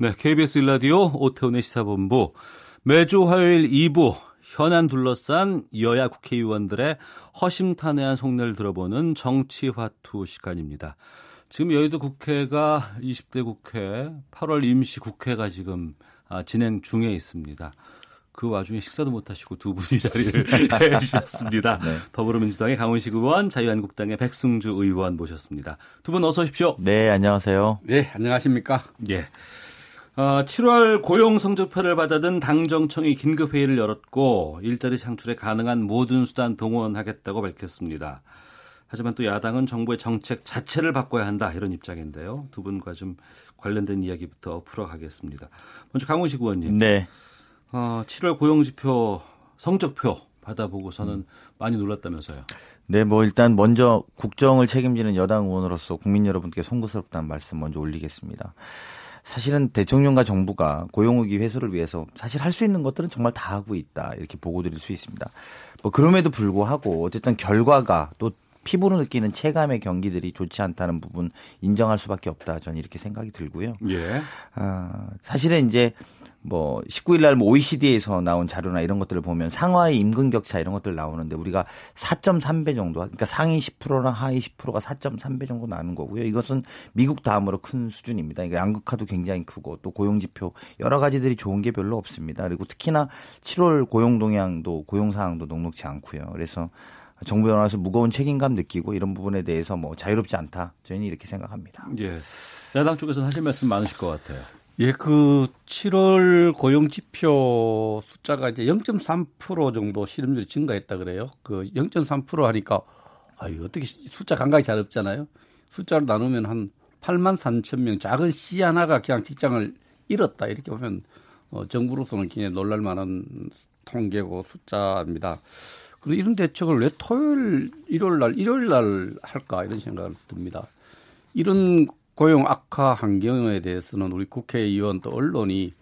네, KBS 일라디오 오태훈의 시사본부 매주 화요일 2부 현안 둘러싼 여야 국회의원들의 허심탄회한 속내를 들어보는 정치화투 시간입니다. 지금 여의도 국회가 20대 국회 8월 임시 국회가 지금 아, 진행 중에 있습니다. 그 와중에 식사도 못 하시고 두 분이 [LAUGHS] 자리를 [LAUGHS] 해 주셨습니다. 네. 더불어민주당의 강훈식 의원, 자유한국당의 백승주 의원 모셨습니다. 두 분 어서 오십시오. 네, 안녕하세요. 네, 안녕하십니까? 예. 어, 7월 고용 성적표를 받아든 당정청이 긴급 회의를 열었고 일자리 창출에 가능한 모든 수단 동원하겠다고 밝혔습니다. 하지만 또 야당은 정부의 정책 자체를 바꿔야 한다 이런 입장인데요. 두 분과 좀 관련된 이야기부터 풀어가겠습니다. 먼저 강훈식 의원님. 네. 어, 7월 고용지표 성적표 받아보고서는 음. 많이 놀랐다면서요. 네, 뭐 일단 먼저 국정을 책임지는 여당 의원으로서 국민 여러분께 송구스럽다는 말씀 먼저 올리겠습니다. 사실은 대통령과 정부가 고용의기 회수를 위해서 사실 할 수 있는 것들은 정말 다 하고 있다 이렇게 보고 드릴 수 있습니다. 뭐 그럼에도 불구하고 어쨌든 결과가 또 피부로 느끼는 체감의 경기들이 좋지 않다는 부분 인정할 수밖에 없다. 저는 이렇게 생각이 들고요. 예. 아, 사실은 이제 뭐 19일 날 뭐 OECD에서 나온 자료나 이런 것들을 보면 상하이 임금 격차 이런 것들 나오는데 우리가 4.3배 정도 그러니까 상위 10%나 하위 10%가 4.3배 정도 나는 거고요. 이것은 미국 다음으로 큰 수준입니다. 이게 양극화도 굉장히 크고 또 고용 지표 여러 가지들이 좋은 게 별로 없습니다. 그리고 특히나 7월 고용 동향도 고용 상황도 녹록지 않고요. 그래서 정부 연합에서 무거운 책임감 느끼고 이런 부분에 대해서 뭐 자유롭지 않다. 저희는 이렇게 생각합니다. 예. 야당 쪽에서는 하실 말씀 많으실 것 같아요. 예, 그 7월 고용 지표 숫자가 이제 0.3% 정도 실업률이 증가했다 그래요. 그 0.3% 하니까 아유, 어떻게 숫자 감각이 잘 없잖아요. 숫자로 나누면 한 8만 3천 명 작은 시 하나가 그냥 직장을 잃었다 이렇게 보면 어, 정부로서는 굉장히 놀랄 만한 통계고 숫자입니다. 그런데 이런 대책을 왜 토요일, 일요일 날, 일요일 날 할까 이런 생각을 듭니다. 이런 고용 악화 환경에 대해서는 우리 국회의원 또 언론이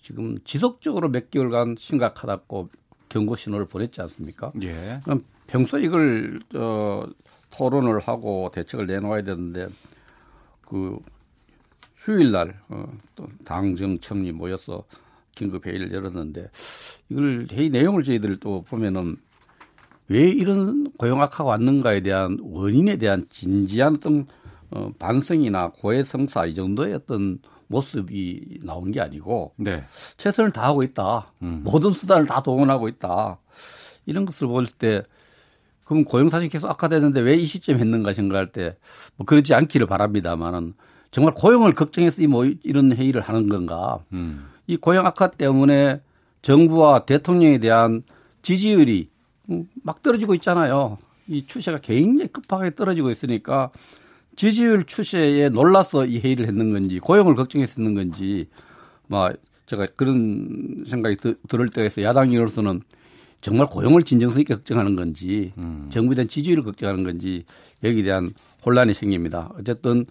지금 지속적으로 몇 개월간 심각하다고 경고 신호를 보냈지 않습니까? 예. 그럼 평소 이걸 어, 토론을 하고 대책을 내놓아야 되는데 그 휴일날 어, 또 당정청이 모여서 긴급 회의를 열었는데 이걸 회의 내용을 저희들 또 보면은 왜 이런 고용 악화가 왔는가에 대한 원인에 대한 진지한 어떤 어, 반성이나 고해성사 이 정도의 어떤 모습이 나온 게 아니고 네. 최선을 다하고 있다. 음. 모든 수단을 다 동원하고 있다. 이런 것을 볼 때 그럼 고용 사실이 계속 악화되는데 왜 이 시점에 했는가 생각할 때 뭐 그러지 않기를 바랍니다만은 정말 고용을 걱정해서 뭐 이런 회의를 하는 건가. 음. 이 고용 악화 때문에 정부와 대통령에 대한 지지율이 막 떨어지고 있잖아요. 이 추세가 굉장히 급하게 떨어지고 있으니까 지지율 추세에 놀라서 이 회의를 했는 건지 고용을 걱정했었는 건지 뭐 제가 그런 생각이 드, 들을 때가 있어 야당으로서는 정말 고용을 진정성 있게 걱정하는 건지 음. 정부에 대한 지지율을 걱정하는 건지 여기에 대한 혼란이 생깁니다. 어쨌든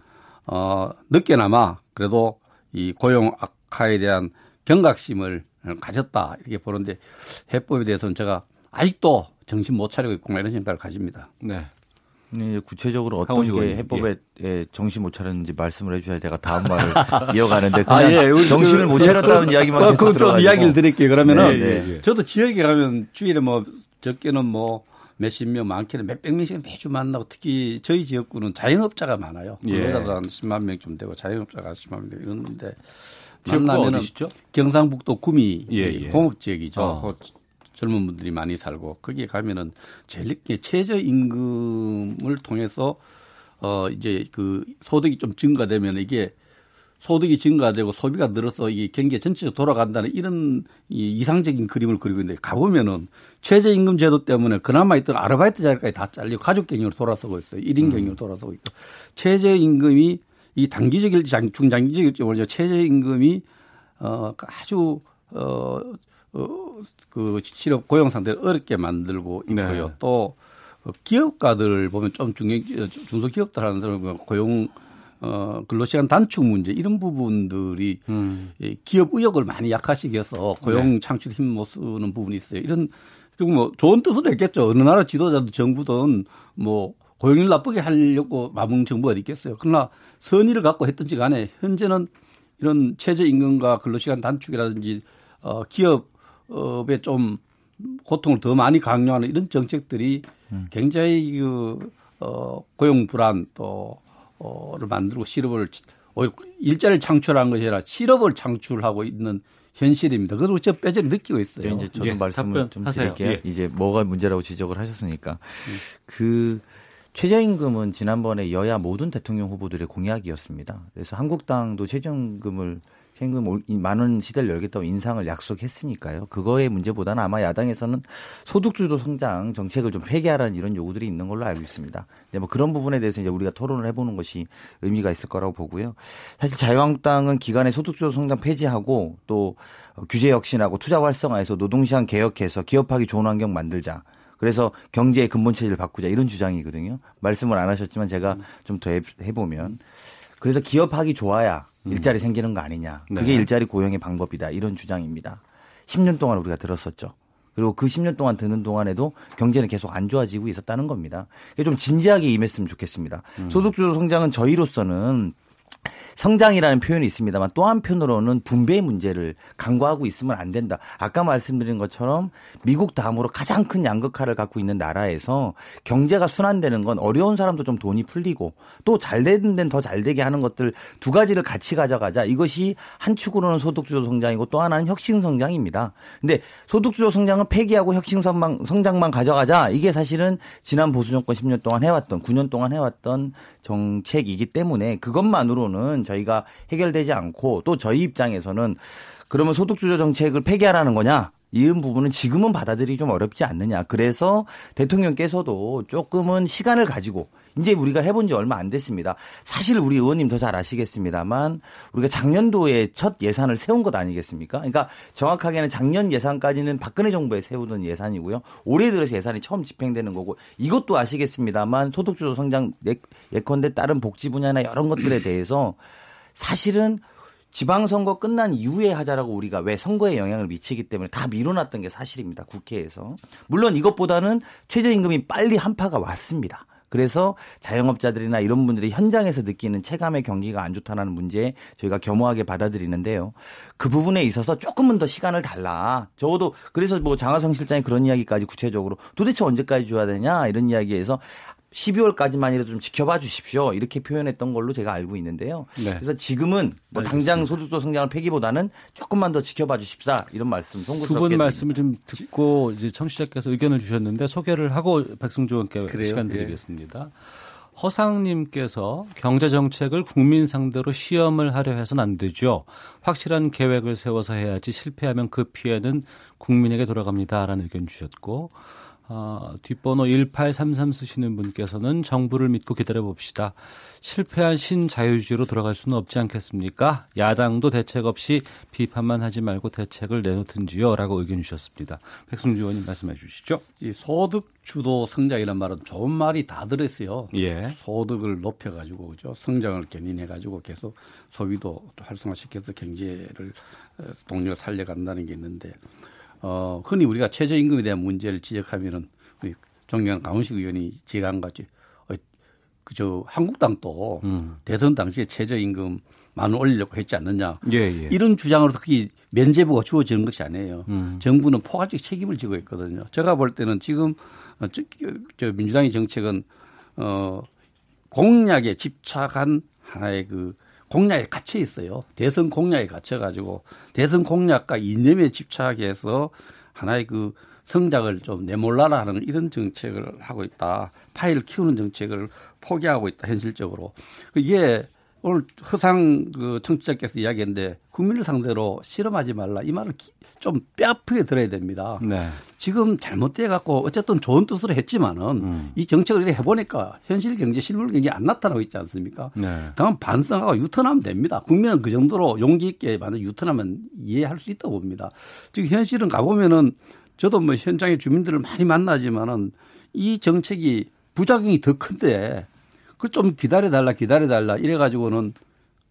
어 늦게나마 그래도 이 고용 악화에 대한 경각심을 가졌다 이렇게 보는데 해법에 대해서는 제가 아직도 정신 못 차리고 있구나 이런 생각을 가집니다. 네. 네, 구체적으로 어떤 게 해법에 예. 정신 못 차렸는지 말씀을 해주셔야 제가 다음 말을 [LAUGHS] 이어가는데 그냥 아, 예. 정신을 못 차렸다는 그, 이야기만 계속 그좀 들어가지고. 이야기를 드릴게요. 그러면은 네, 네. 저도 지역에 가면 주일에 뭐 적게는 뭐 몇십 명, 많게는 몇백 명씩 매주 만나고 특히 저희 지역구는 자영업자가 많아요. 근로자도 예. 한 10만 명쯤 되고 자영업자가 10만 명 이러는데 만나면은 경상북도 구미 예, 예. 공업 지역이죠. 어. 젊은 분들이 많이 살고 거기에 가면은 제일 최저 임금을 통해서 어 이제 그 소득이 좀 증가되면 이게 소득이 증가되고 소비가 늘어서 이게 경기 전체가 돌아간다는 이런 이 이상적인 그림을 그리고 있는데 가보면은 최저임금 제도 때문에 그나마 있던 아르바이트 자리까지 다 잘리고 가족 경영으로 돌아서고 있어요. 1인 경영으로 음. 돌아서고 있고 최저임금이 이 단기적일지 중장기적일지 모르죠. 최저임금이 어 아주 어 어, 그 실업 고용 상태를 어렵게 만들고 있고요. 네. 또 기업가들 보면 좀 중요 중소기업들 하는 사람 고용 어 근로시간 단축 문제 이런 부분들이 음. 기업 의욕을 많이 약화시켜서 고용 네. 창출 힘 못 쓰는 부분이 있어요. 이런 그리고 뭐 좋은 뜻으로 했겠죠. 어느 나라 지도자도 정부든 뭐 고용률 나쁘게 하려고 마음 정부가 있겠어요. 그러나 선의를 갖고 했든지 간에 현재는 이런 최저임금과 근로시간 단축이라든지 어 기업 업에 좀 고통을 더 많이 강요하는 이런 정책들이 음. 굉장히 그, 어, 고용 불안 또, 어를 만들고 실업을, 일자리를 창출한 것이 아니라 실업을 창출하고 있는 현실입니다. 그걸 저 뼈저리 느끼고 있어요. 네, 이제 저도 예, 말씀을 좀 하세요. 드릴게요. 예. 이제 뭐가 문제라고 지적을 하셨으니까. 음. 그 최저임금은 지난번에 여야 모든 대통령 후보들의 공약이었습니다. 그래서 한국당도 최저임금을 현금 만원 시대를 열겠다고 인상을 약속했으니까요. 그거의 문제보다는 아마 야당에서는 소득주도 성장 정책을 좀 폐기하라는 이런 요구들이 있는 걸로 알고 있습니다. 이제 뭐 그런 부분에 대해서 이제 우리가 토론을 해보는 것이 의미가 있을 거라고 보고요. 사실 자유한국당은 기간에 소득주도 성장 폐지하고 또 규제 혁신하고 투자 활성화해서 노동시장 개혁해서 기업하기 좋은 환경 만들자. 그래서 경제의 근본 체질을 바꾸자 이런 주장이거든요. 말씀을 안 하셨지만 제가 좀 더 해보면 그래서 기업하기 좋아야 음. 일자리 생기는 거 아니냐. 그게 네. 일자리 고용의 방법이다. 이런 주장입니다. 10년 동안 우리가 들었었죠. 그리고 그 10년 동안 드는 동안에도 경제는 계속 안 좋아지고 있었다는 겁니다. 좀 진지하게 임했으면 좋겠습니다. 음. 소득주도 성장은 저희로서는 성장이라는 표현이 있습니다만 또 한편으로는 분배 문제를 강구하고 있으면 안 된다. 아까 말씀드린 것처럼 미국 다음으로 가장 큰 양극화를 갖고 있는 나라에서 경제가 순환되는 건 어려운 사람도 좀 돈이 풀리고 또 잘 되는 데는 더 잘 되게 하는 것들 두 가지를 같이 가져가자. 이것이 한 축으로는 소득주도 성장이고 또 하나는 혁신 성장입니다. 근데 소득주도 성장은 폐기하고 혁신 성장만 가져가자. 이게 사실은 지난 보수 정권 10년 동안 해왔던 9년 동안 해왔던 정책이기 때문에 그것만으로 는 저희가 해결되지 않고 또 저희 입장에서는 그러면 소득주도 정책을 폐기하라는 거냐? 이런 부분은 지금은 받아들이기 좀 어렵지 않느냐. 그래서 대통령께서도 조금은 시간을 가지고 이제 우리가 해본 지 얼마 안 됐습니다. 사실 우리 의원님 더 잘 아시겠습니다만 우리가 작년도에 첫 예산을 세운 것 아니겠습니까? 그러니까 정확하게는 작년 예산까지는 박근혜 정부에 세우던 예산이고요. 올해 들어서 예산이 처음 집행되는 거고 이것도 아시겠습니다만 소득주도 성장 예컨대 다른 복지 분야나 이런 것들에 [CLEARS THROAT] 대해서 사실은 지방선거 끝난 이후에 하자라고 우리가 왜 선거에 영향을 미치기 때문에 다 미뤄놨던 게 사실입니다. 국회에서. 물론 이것보다는 최저임금이 빨리 한파가 왔습니다. 그래서 자영업자들이나 이런 분들이 현장에서 느끼는 체감의 경기가 안 좋다는 문제 저희가 겸허하게 받아들이는데요. 그 부분에 있어서 조금은 더 시간을 달라. 적어도 그래서 뭐 장하성 실장이 그런 이야기까지 구체적으로 도대체 언제까지 줘야 되냐 이런 이야기에서 12월까지만 이라도 좀 지켜봐 주십시오. 이렇게 표현했던 걸로 제가 알고 있는데요. 네. 그래서 지금은 뭐 당장 소득도 성장을 폐기보다는 조금만 더 지켜봐 주십사 이런 말씀 송구스럽게 두분 말씀을 좀 듣고 이제 청취자께서 의견을 주셨는데 소개를 하고 백승조 의원께 그래요? 시간 예. 드리겠습니다. 네. 허상님께서 경제 정책을 국민 상대로 시험을 하려 해서는 안 되죠. 확실한 계획을 세워서 해야지 실패하면 그 피해는 국민에게 돌아갑니다라는 의견 주셨고 어, 뒷번호 1833 쓰시는 분께서는 정부를 믿고 기다려 봅시다. 실패한 신자유주의로 돌아갈 수는 없지 않겠습니까? 야당도 대책 없이 비판만 하지 말고 대책을 내놓든지요. 라고 의견 주셨습니다. 백승주 의원님 말씀해 주시죠. 이 소득 주도 성장이란 말은 좋은 말이 다 들었어요. 예. 소득을 높여가지고 그죠. 성장을 견인해가지고 계속 소비도 활성화시켜서 경제를 어, 동력 살려간다는 게 있는데 어, 흔히 우리가 최저임금에 대한 문제를 지적하면은 우리 존경한 강훈식 의원이 지적한 거지. 어, 그저 한국당도 음. 대선 당시에 최저임금 만원 올리려고 했지 않느냐. 예, 예. 이런 주장으로 특히 면제부가 주어지는 것이 아니에요. 음. 정부는 포괄적 책임을 지고 있거든요. 제가 볼 때는 지금 어, 저, 저 민주당의 정책은 어 공약에 집착한 하나의 그 공약에 갇혀 있어요. 대선 공약에 갇혀 가지고 대선 공약과 이념에 집착해서 하나의 그 성장을 좀 내몰라라 하는 이런 정책을 하고 있다. 파일을 키우는 정책을 포기하고 있다. 현실적으로. 이게 오늘 허상 그 청취자께서 이야기했는데 국민을 상대로 실험하지 말라 이 말을 좀 뼈아프게 들어야 됩니다. 네. 지금 잘못돼 갖고 어쨌든 좋은 뜻으로 했지만은 음. 이 정책을 이렇게 해보니까 현실 경제 실물 경제 안 나타나고 있지 않습니까? 네. 그럼 반성하고 유턴하면 됩니다. 국민은 그 정도로 용기 있게 만약 유턴하면 이해할 수 있다고 봅니다. 지금 현실은 가보면은 저도 뭐 현장의 주민들을 많이 만나지만은 이 정책이 부작용이 더 큰데 그걸 좀 기다려달라, 기다려달라 이래가지고는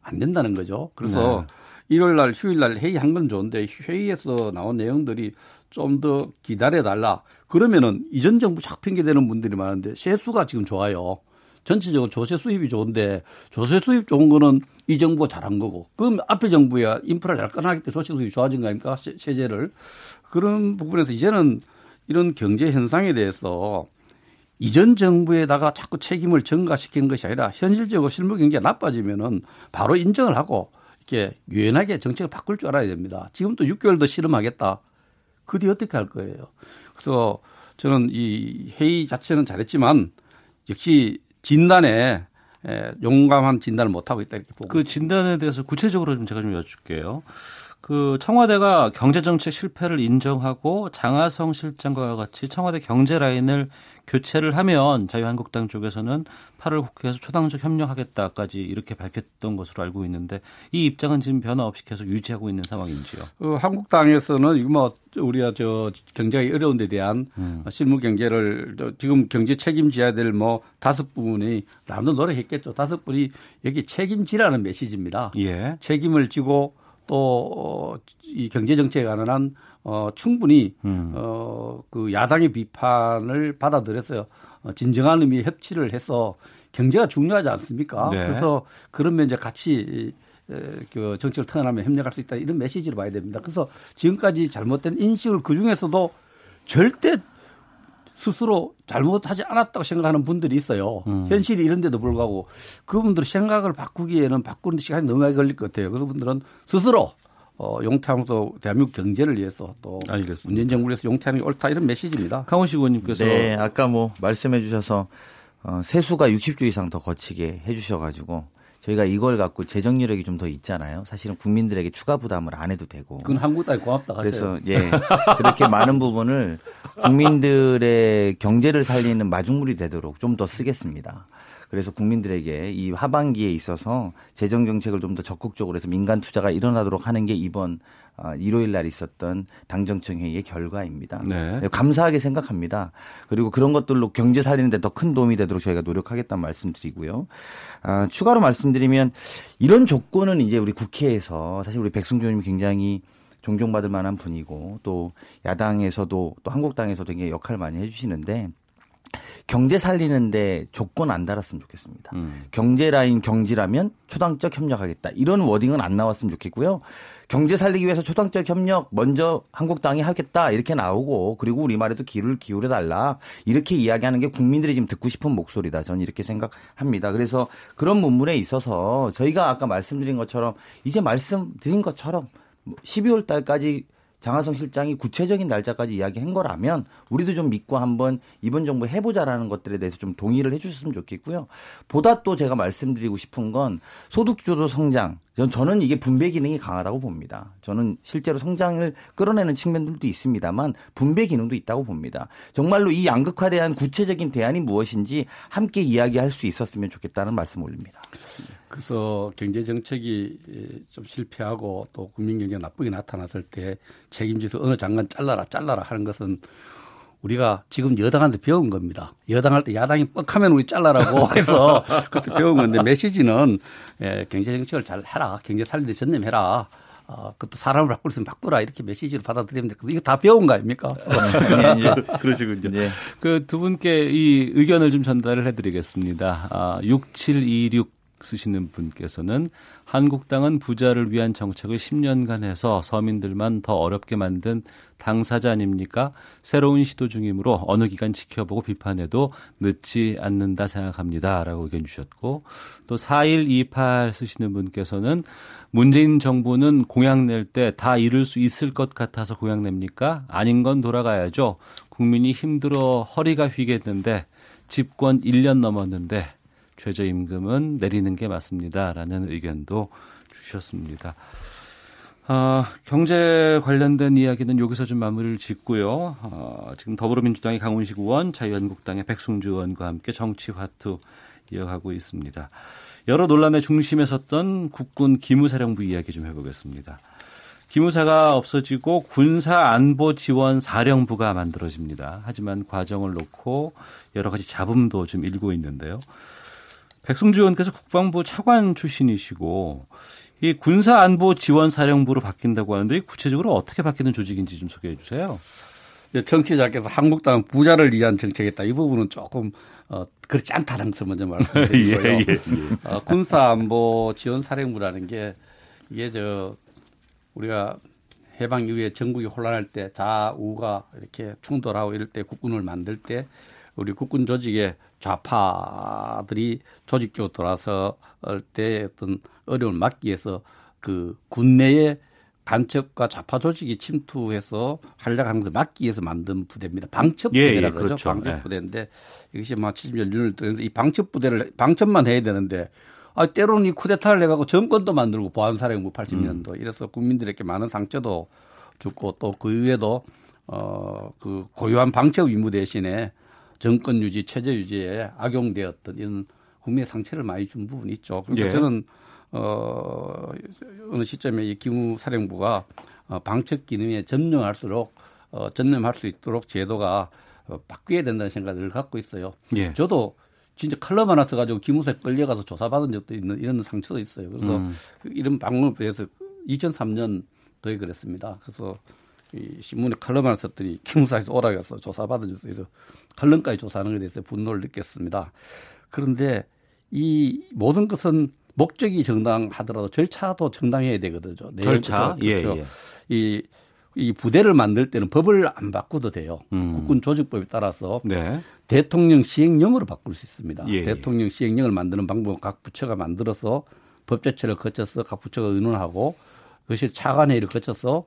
안 된다는 거죠. 그래서 네. 일요일 날, 휴일 날 회의한 건 좋은데 회의에서 나온 내용들이 좀 더 기다려달라. 그러면은 이전 정부 착핑게 되는 분들이 많은데 세수가 지금 좋아요. 전체적으로 조세 수입이 좋은데 조세 수입 좋은 거는 이 정부가 잘한 거고 그럼 앞에 정부야 인프라 잘 꺼나기 때문에 조세 수입이 좋아진 거 아닙니까? 세제를. 그런 부분에서 이제는 이런 경제 현상에 대해서 이전 정부에다가 자꾸 책임을 전가시키는 것이 아니라 현실적으로 실무 경기가 나빠지면은 바로 인정을 하고 이렇게 유연하게 정책을 바꿀 줄 알아야 됩니다. 지금 또 6개월 더 실험하겠다. 그 뒤 어떻게 할 거예요? 그래서 저는 이 회의 자체는 잘했지만 역시 진단에 용감한 진단을 못 하고 있다 이렇게 보고. 그 진단에 대해서 구체적으로 좀 제가 좀 여쭙게요. 그 청와대가 경제정책 실패를 인정하고 장하성 실장과 같이 청와대 경제 라인을 교체를 하면 자유한국당 쪽에서는 8월 국회에서 초당적 협력하겠다까지 이렇게 밝혔던 것으로 알고 있는데 이 입장은 지금 변화 없이 계속 유지하고 있는 상황인지요? 어, 한국당에서는 이거 뭐 우리가 저 경제가 어려운 데 대한 음. 실무 경제를 지금 경제 책임져야 될 뭐 다섯 부분이 나도 노력했겠죠. 다섯 분이 여기 책임지라는 메시지입니다. 예. 책임을 지고 또 이 경제 정책에 관한 어 충분히 음. 어그 야당의 비판을 받아들여서 어, 진정한 의미의 협치를 해서 경제가 중요하지 않습니까? 네. 그래서 그러면 이제 같이 그 정책을 터나면 협력할 수 있다 이런 메시지를 봐야 됩니다. 그래서 지금까지 잘못된 인식을 그 중에서도 절대 스스로 잘못하지 않았다고 생각하는 분들이 있어요. 음. 현실이 이런데도 불구하고 그분들 생각을 바꾸기에는 바꾸는 시간이 너무 많이 걸릴 것 같아요. 그래서 분들은 스스로 어, 용태하면서 대한민국 경제를 위해서 또 알겠습니다. 문재인 정부를 위해서 용태하는 게 옳다 이런 메시지입니다. 강원식 의원님께서 네, 아까 뭐 말씀해 주셔서 어, 세수가 60조 이상 더 거치게 해 주셔가지고 저희가 이걸 갖고 재정 여력이 좀 더 있잖아요. 사실은 국민들에게 추가 부담을 안 해도 되고. 그건 한국당이 고맙다 하세요. 그래서 예 그렇게 많은 부분을 국민들의 경제를 살리는 마중물이 되도록 좀 더 쓰겠습니다. 그래서 국민들에게 이 하반기에 있어서 재정 정책을 좀 더 적극적으로 해서 민간 투자가 일어나도록 하는 게 이번 어, 일요일 날 있었던 당정청 회의의 결과입니다. 네. 감사하게 생각합니다. 그리고 그런 것들로 경제 살리는데 더 큰 도움이 되도록 저희가 노력하겠다는 말씀드리고요. 아, 추가로 말씀드리면 이런 조건은 이제 우리 국회에서 사실 우리 백승주 의원님이 굉장히 존경받을 만한 분이고 또 야당에서도 또 한국당에서도 굉장히 역할을 많이 해주시는데 경제 살리는데 조건 안 달았으면 좋겠습니다. 음. 경제 라인 경지라면 초당적 협력하겠다. 이런 워딩은 안 나왔으면 좋겠고요. 경제 살리기 위해서 초당적 협력 먼저 한국당이 하겠다 이렇게 나오고 그리고 우리 말에도 귀를 기울여 달라 이렇게 이야기하는 게 국민들이 지금 듣고 싶은 목소리다. 저는 이렇게 생각합니다. 그래서 그런 문문에 있어서 저희가 아까 말씀드린 것처럼 이제 말씀드린 것처럼 12월 달까지 장하성 실장이 구체적인 날짜까지 이야기한 거라면 우리도 좀 믿고 한번 이번 정부 해보자라는 것들에 대해서 좀 동의를 해주셨으면 좋겠고요. 보다 또 제가 말씀드리고 싶은 건 소득주도 성장. 저는 이게 분배 기능이 강하다고 봅니다. 저는 실제로 성장을 끌어내는 측면들도 있습니다만 분배 기능도 있다고 봅니다. 정말로 이 양극화에 대한 구체적인 대안이 무엇인지 함께 이야기할 수 있었으면 좋겠다는 말씀 올립니다. 그래서 경제 정책이 좀 실패하고 또 국민 경제가 나쁘게 나타났을 때 책임지서 어느 장관 잘라라 잘라라 하는 것은 우리가 지금 여당한테 배운 겁니다. 여당할 때 야당이 뻑하면 우리 잘라라고 [LAUGHS] 해서 그때 배운 건데 메시지는 예, 경제 정책을 잘 해라. 경제 살리는데 전념해라. 어, 그것도 사람을 바꿀 수 있으면 바꾸라 이렇게 메시지를 받아들이면 돼. 이거 다 배운 거 아닙니까? 네, 예, 그러시군요. 네. 그두 분께 이 의견을 좀 전달을 해드리겠습니다. 아, 6726 쓰시는 분께서는 한국당은 부자를 위한 정책을 10년간 해서 서민들만 더 어렵게 만든 당사자 아닙니까? 새로운 시도 중이므로 어느 기간 지켜보고 비판해도 늦지 않는다 생각합니다. 라고 의견 주셨고 또 4128 쓰시는 분께서는 문재인 정부는 공약 낼 때 다 이룰 수 있을 것 같아서 공약 냅니까? 아닌 건 돌아가야죠. 국민이 힘들어 허리가 휘겠는데 집권 1년 넘었는데 최저임금은 내리는 게 맞습니다라는 의견도 주셨습니다. 아, 경제 관련된 이야기는 여기서 좀 마무리를 짓고요. 아, 지금 더불어민주당의 강훈식 의원, 자유한국당의 백승주 의원과 함께 정치화투 이어가고 있습니다. 여러 논란의 중심에 섰던 국군 기무사령부 이야기 좀 해보겠습니다. 기무사가 없어지고 군사 안보 지원 사령부가 만들어집니다. 하지만 과정을 놓고 여러 가지 잡음도 좀 일고 있는데요. 백승주 의원께서 국방부 차관 출신이시고 이 군사안보지원사령부로 바뀐다고 하는데 구체적으로 어떻게 바뀌는 조직인지 좀 소개해 주세요. 정치자께서 한국당 부자를 위한 정책이다. 이 부분은 조금 어, 그렇지 않다는 것을 먼저 말씀드리고요. [LAUGHS] 예, 예, 예. 어, 군사안보지원사령부라는 게 이게 저 우리가 해방 이후에 전국이 혼란할 때 좌우가 이렇게 충돌하고 이럴 때 국군을 만들 때 우리 국군 조직의 좌파들이 조직적으로 돌아설 때 어떤 어려움을 막기 위해서 그 군내의 간첩과 좌파 조직이 침투해서 활약하는 것을 막기 위해서 만든 부대입니다. 방첩 부대라 예, 예, 그러죠. 그렇죠. 방첩 예. 부대인데 이것이 막 70년 윤을 뜨는데 이 방첩 부대를 방첩만 해야 되는데 아 때로는 이 쿠데타를 해가고 정권도 만들고 보안사령부 80년도 음. 이래서 국민들에게 많은 상처도 주고 또 그 이후에도 어 그 고유한 방첩 임무 대신에 정권 유지, 체제 유지에 악용되었던 이런 국민의 상처를 많이 준 부분이 있죠. 그래서 예. 저는 어 어느 시점에 이 기무사령부가 어, 방첩 기능에 전념할수록 어, 전념할 수 있도록 제도가 어, 바뀌어야 된다는 생각을 갖고 있어요. 예. 저도 진짜 칼럼 하나 써가지고 기무사에 끌려가서 조사받은 적도 있는 이런 상처도 있어요. 그래서 음. 그 이런 방법에 대해서 2003년도에 그랬습니다. 그래서 이 신문에 칼럼 하나 썼더니 기무사에서 오라가서 조사받은 데서 칼럼까지 조사하는 것에 대해서 분노를 느꼈습니다. 그런데 이 모든 것은 목적이 정당하더라도 절차도 정당해야 되거든요. 절차. 예, 그렇죠. 예, 예. 이, 이 부대를 만들 때는 법을 안 바꿔도 돼요. 음. 국군 조직법에 따라서 네. 대통령 시행령으로 바꿀 수 있습니다. 예, 예. 대통령 시행령을 만드는 방법은 각 부처가 만들어서 법제처를 거쳐서 각 부처가 의논하고 그것이 차관회의를 거쳐서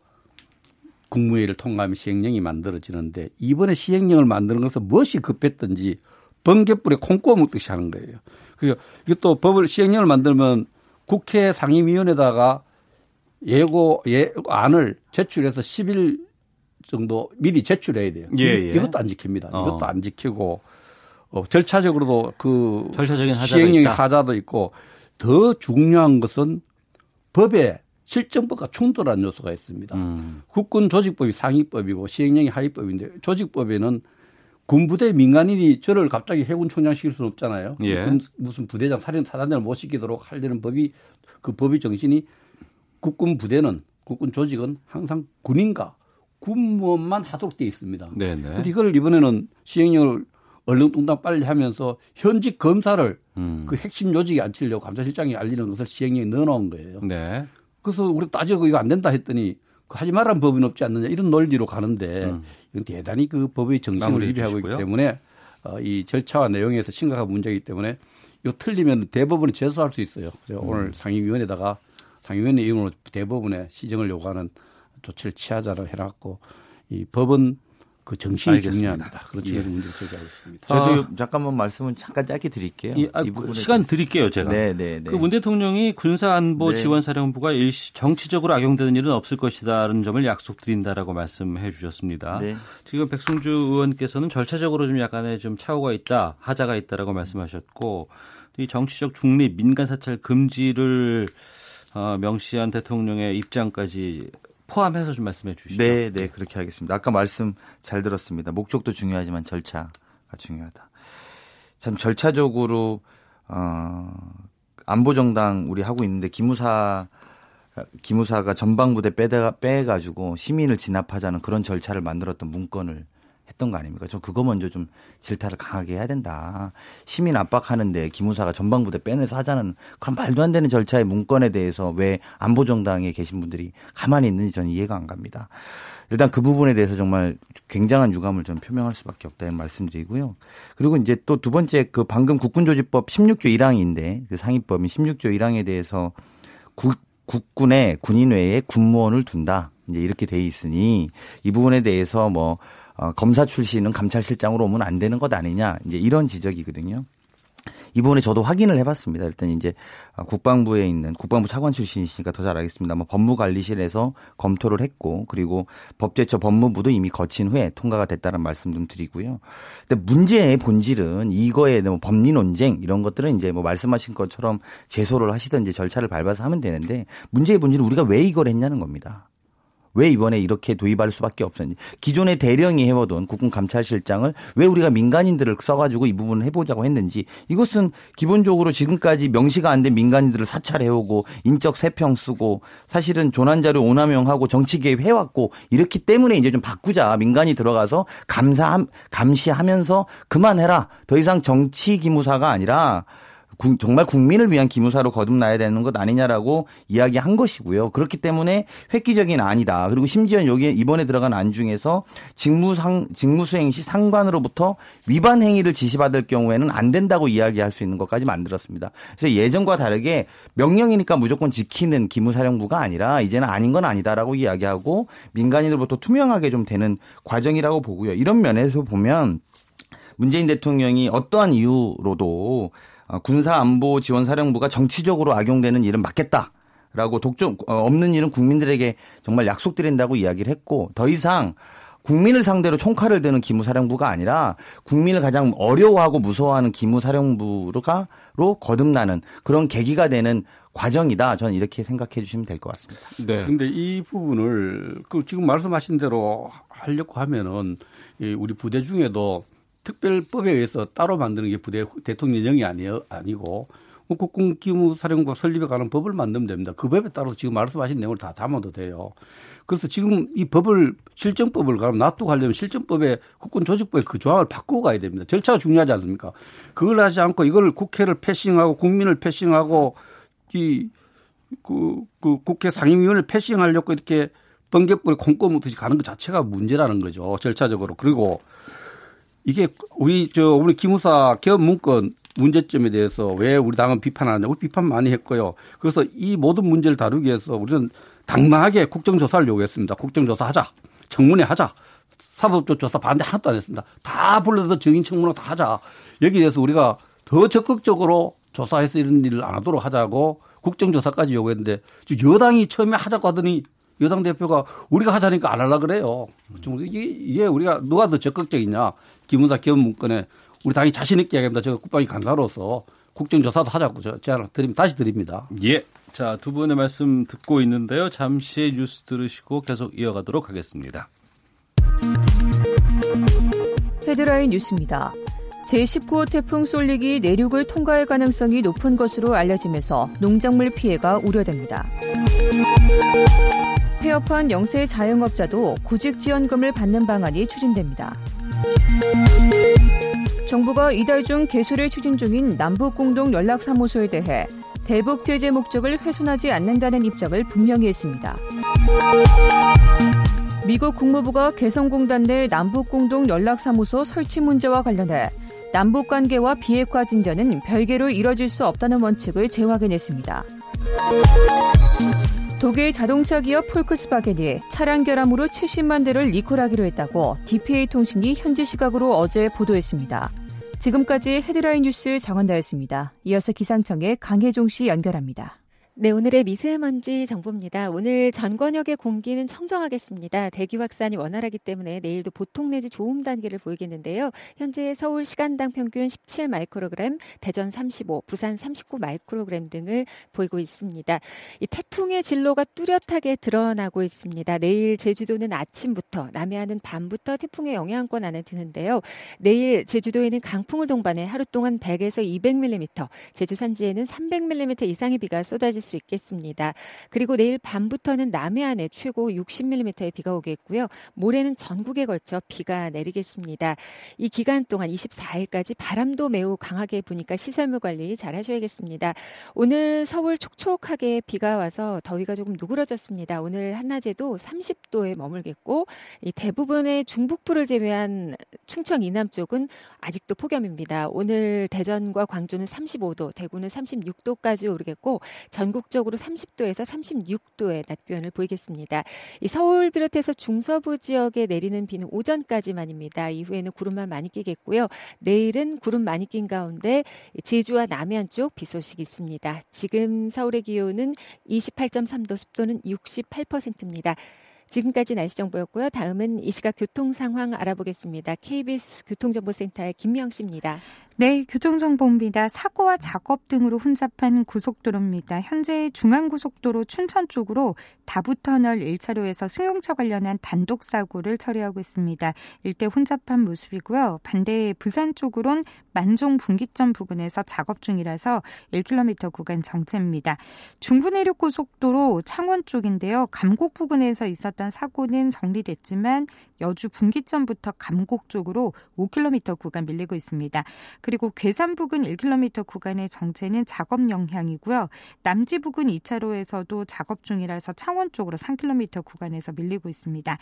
국무회의를 통과하면 시행령이 만들어지는데 이번에 시행령을 만드는 것은 무엇이 급했던지 번개불에 콩 구워 먹듯이 하는 거예요. 그리고 이것도 법을 시행령을 만들면 국회 상임위원회다가 예고 예 안을 제출해서 10일 정도 미리 제출해야 돼요. 예, 예. 이것도 안 지킵니다. 어. 이것도 안 지키고 어, 절차적으로도 그 절차적인 시행령의 하자도 있고 더 중요한 것은 법에 실정법과 충돌한 요소가 있습니다. 음. 국군 조직법이 상위법이고 시행령이 하위법인데 조직법에는 군부대 민간인이 저를 갑자기 해군 총장 시킬 수는 없잖아요. 예. 무슨 부대장 사령 사단장을 못 시키도록 하려는 법이 그 법의 정신이 국군 부대는 국군 조직은 항상 군인과 군무원만 하도록 되어 있습니다. 네네. 근데 이걸 이번에는 시행령을 얼렁뚱땅 빨리 하면서 현직 검사를 음. 그 핵심 요직에 앉히려고 감사실장이 알리는 것을 시행령에 넣어놓은 거예요. 네. 그래서 우리 따지고 이거 안 된다 했더니 그 하지 말란 법은 없지 않느냐 이런 논리로 가는데 음. 이건 대단히 그 법의 정신을 위배하고 있기 때문에 어, 이 절차와 내용에서 심각한 문제이기 때문에 이거 틀리면 대법원에 제소할 수 있어요. 그래서 음. 오늘 상임위원회다가 상임위원회 이름으로 대법원에 시정을 요구하는 조치를 취하자로 해놨고 이 법은 그 정신이 알겠습니다. 중요합니다. 그렇죠. 예. 문제를 제기하고 있습니다. 저도 아, 잠깐만 말씀은 잠깐 짧게 드릴게요. 이, 아, 이 부분에 시간 드릴게요, 제가. 네, 네, 네. 그문 대통령이 군사안보 지원사령부가 네. 일시 정치적으로 악용되는 일은 없을 것이다라는 점을 약속드린다라고 말씀해 주셨습니다. 네. 지금 백승주 의원께서는 절차적으로 좀 약간의 좀 차후가 있다, 하자가 있다라고 말씀하셨고 이 정치적 중립, 민간 사찰 금지를 어, 명시한 대통령의 입장까지 포함해서 좀 말씀해 주시죠. 네, 네, 그렇게 하겠습니다. 아까 말씀 잘 들었습니다. 목적도 중요하지만 절차가 중요하다. 참 절차적으로 어 안보 정당 우리 하고 있는데 기무사 기무사가 전방부대 빼다 빼가지고 시민을 진압하자는 그런 절차를 만들었던 문건을 했던 거 아닙니까? 저 그거 먼저 좀 질타를 강하게 해야 된다. 시민 압박하는데 기무사가 전방부대 빼내서 하자는 그런 말도 안 되는 절차의 문건에 대해서 왜 안보정당에 계신 분들이 가만히 있는지 저는 이해가 안 갑니다. 일단 그 부분에 대해서 정말 굉장한 유감을 좀 표명할 수밖에 없다는 말씀드리고요. 그리고 이제 또 두 번째 그 방금 국군조직법 16조 1항인데 그 상위법인 16조 1항에 대해서 국, 국군의 군인 외에 군무원을 둔다. 이제 이렇게 돼 있으니 이 부분에 대해서 뭐 어, 검사 출신은 감찰실장으로 오면 안 되는 것 아니냐 이제 이런 지적이거든요. 이 부분에 저도 확인을 해봤습니다. 일단 이제 국방부에 있는 국방부 차관 출신이시니까 더 잘 알겠습니다. 뭐 법무관리실에서 검토를 했고 그리고 법제처 법무부도 이미 거친 후에 통과가 됐다는 말씀 좀 드리고요. 근데 문제의 본질은 이거에 뭐 법리 논쟁 이런 것들은 이제 뭐 말씀하신 것처럼 제소를 하시든지 절차를 밟아서 하면 되는데 문제의 본질은 우리가 왜 이걸 했냐는 겁니다. 왜 이번에 이렇게 도입할 수밖에 없었는지. 기존의 대령이 해오던 국군 감찰실장을 왜 우리가 민간인들을 써가지고 이 부분을 해보자고 했는지. 이것은 기본적으로 지금까지 명시가 안 된 민간인들을 사찰해오고 인적 세평 쓰고 사실은 조난자료 오남용하고 정치 개입 해왔고 이렇기 때문에 이제 좀 바꾸자. 민간이 들어가서 감사 감시하면서 그만해라. 더 이상 정치 기무사가 아니라 정말 국민을 위한 기무사로 거듭나야 되는 것 아니냐라고 이야기한 것이고요. 그렇기 때문에 획기적인 안이다. 그리고 심지어 여기 이번에 들어간 안 중에서 직무상 직무수행 시 상관으로부터 위반 행위를 지시받을 경우에는 안 된다고 이야기할 수 있는 것까지 만들었습니다. 그래서 예전과 다르게 명령이니까 무조건 지키는 기무사령부가 아니라 이제는 아닌 건 아니다라고 이야기하고 민간인으로부터 투명하게 좀 되는 과정이라고 보고요. 이런 면에서 보면 문재인 대통령이 어떠한 이유로도 어, 군사안보지원사령부가 정치적으로 악용되는 일은 막겠다. 라고 독점 어, 없는 일은 국민들에게 정말 약속드린다고 이야기를 했고 더 이상 국민을 상대로 총칼을 드는 기무사령부가 아니라 국민을 가장 어려워하고 무서워하는 기무사령부가 로 거듭나는 그런 계기가 되는 과정이다. 저는 이렇게 생각해 주시면 될 것 같습니다. 네. 근데 이 부분을 그 지금 말씀하신 대로 하려고 하면은 우리 부대 중에도 특별법에 의해서 따로 만드는 게 부대 대통령령이 아니요 아니고 뭐 국군 기무사령부 설립에 관한 법을 만들면 됩니다. 그 법에 따라서 지금 말씀하신 내용을 다 담아도 돼요. 그래서 지금 이 법을 실정법을 가면 놔두고 하려면 실정법에 국군 조직법에 그 조항을 바꾸고 가야 됩니다. 절차가 중요하지 않습니까? 그걸 하지 않고 이걸 국회를 패싱하고 국민을 패싱하고 이 그, 그 국회 상임위원을 패싱하려고 이렇게 번개불에 콩고 묻듯이 가는 것 자체가 문제라는 거죠. 절차적으로. 그리고 이게 우리 저 우리 기무사 개업 문건 문제점에 대해서 왜 우리 당은 비판하냐고 비판 많이 했고요. 그래서 이 모든 문제를 다루기 위해서 우리는 당당하게 국정조사를 요구했습니다. 국정조사 하자. 청문회 하자. 사법적 조사 반대 하나도 안 했습니다. 다 불러서 증인 청문회 다 하자. 여기에 대해서 우리가 더 적극적으로 조사해서 이런 일을 안 하도록 하자고 국정조사까지 요구했는데 여당이 처음에 하자고 하더니 여당 대표가 우리가 하자니까 안 하려 그래요. 이게, 이게 우리가 누가 더 적극적이냐. 기문사 기업 문건에 우리 당이 자신 있게 얘기합니다. 제가 국방위 간사로서 국정조사도 하자고 저 제안을 드립니다. 다시 드립니다. 예. 자, 두 분의 말씀 듣고 있는데요. 잠시 뉴스 들으시고 계속 이어가도록 하겠습니다. 헤드라인 뉴스입니다. 제19호 태풍 쏠릭이 내륙을 통과할 가능성이 높은 것으로 알려지면서 농작물 피해가 우려됩니다. 폐업한 영세 자영업자도 구직 지원금을 받는 방안이 추진됩니다. 정부가 이달 중 개소를 추진 중인 남북공동 연락사무소에 대해 대북 제재 목적을 훼손하지 않는다는 입장을 분명히 했습니다. 미국 국무부가 개성공단 내 남북공동 연락사무소 설치 문제와 관련해 남북 관계와 비핵화 진전은 별개로 이뤄질 수 없다는 원칙을 재확인했습니다. 독일 자동차 기업 폴크스바겐이 차량 결함으로 70만 대를 리콜하기로 했다고 DPA 통신이 현지 시각으로 어제 보도했습니다. 지금까지 헤드라인 뉴스 정원다였습니다. 이어서 기상청의 강혜종 씨 연결합니다. 네, 오늘의 미세먼지 정보입니다. 오늘 전 권역의 공기는 청정하겠습니다. 대기 확산이 원활하기 때문에 내일도 보통 내지 좋음 단계를 보이겠는데요. 현재 서울 시간당 평균 17 마이크로그램, 대전 35, 부산 39 마이크로그램 등을 보이고 있습니다. 이 태풍의 진로가 뚜렷하게 드러나고 있습니다. 내일 제주도는 아침부터, 남해안은 밤부터 태풍의 영향권 안에 드는데요. 내일 제주도에는 강풍을 동반해 하루 동안 100에서 200mm, 제주 산지에는 300mm 이상의 비가 쏟아질 수 있겠습니다. 그리고 내일 밤부터는 남해안에 최고 60mm의 비가 오겠고요. 모레는 전국에 걸쳐 비가 내리겠습니다. 이 기간 동안 24일까지 바람도 매우 강하게 부니까 시설물 관리 잘 하셔야겠습니다. 오늘 서울 촉촉하게 비가 와서 더위가 조금 누그러졌습니다. 오늘 한낮에도 30도에 머물겠고 대부분의 중북부를 제외한 충청 이남 쪽은 아직도 폭염입니다. 오늘 대전과 광주는 35도, 대구는 36도까지 오르겠고 전 전국적으로 30도에서 36도의 낮 기온을 보이겠습니다. 이 서울 비롯해서 중서부 지역에 내리는 비는 오전까지만입니다. 이후에는 구름만 많이 끼겠고요. 내일은 구름 많이 낀 가운데 제주와 남해안 쪽 비 소식이 있습니다. 지금 서울의 기온은 28.3도, 습도는 68%입니다. 지금까지 날씨 정보였고요. 다음은 이 시각 교통 상황 알아보겠습니다. KBS 교통정보센터의 김명 씨입니다. 네, 교통정보입니다. 사고와 작업 등으로 혼잡한 고속도로입니다. 현재 중앙고속도로 춘천 쪽으로 다부터널 1차로에서 승용차 관련한 단독 사고를 처리하고 있습니다. 일대 혼잡한 모습이고요. 반대 부산 쪽으론 만종 분기점 부근에서 작업 중이라서 1km 구간 정체입니다. 중부내륙고속도로 창원 쪽인데요. 감곡 부근에서 있었던 사고는 정리됐지만 여주 분기점부터 감곡 쪽으로 5km 구간 밀리고 있습니다. 그리고 괴산 부근 1km 구간의 정체는 작업 영향이고요. 남지 부근 2차로에서도 작업 중이라서 창원 쪽으로 3km 구간에서 밀리고 있습니다.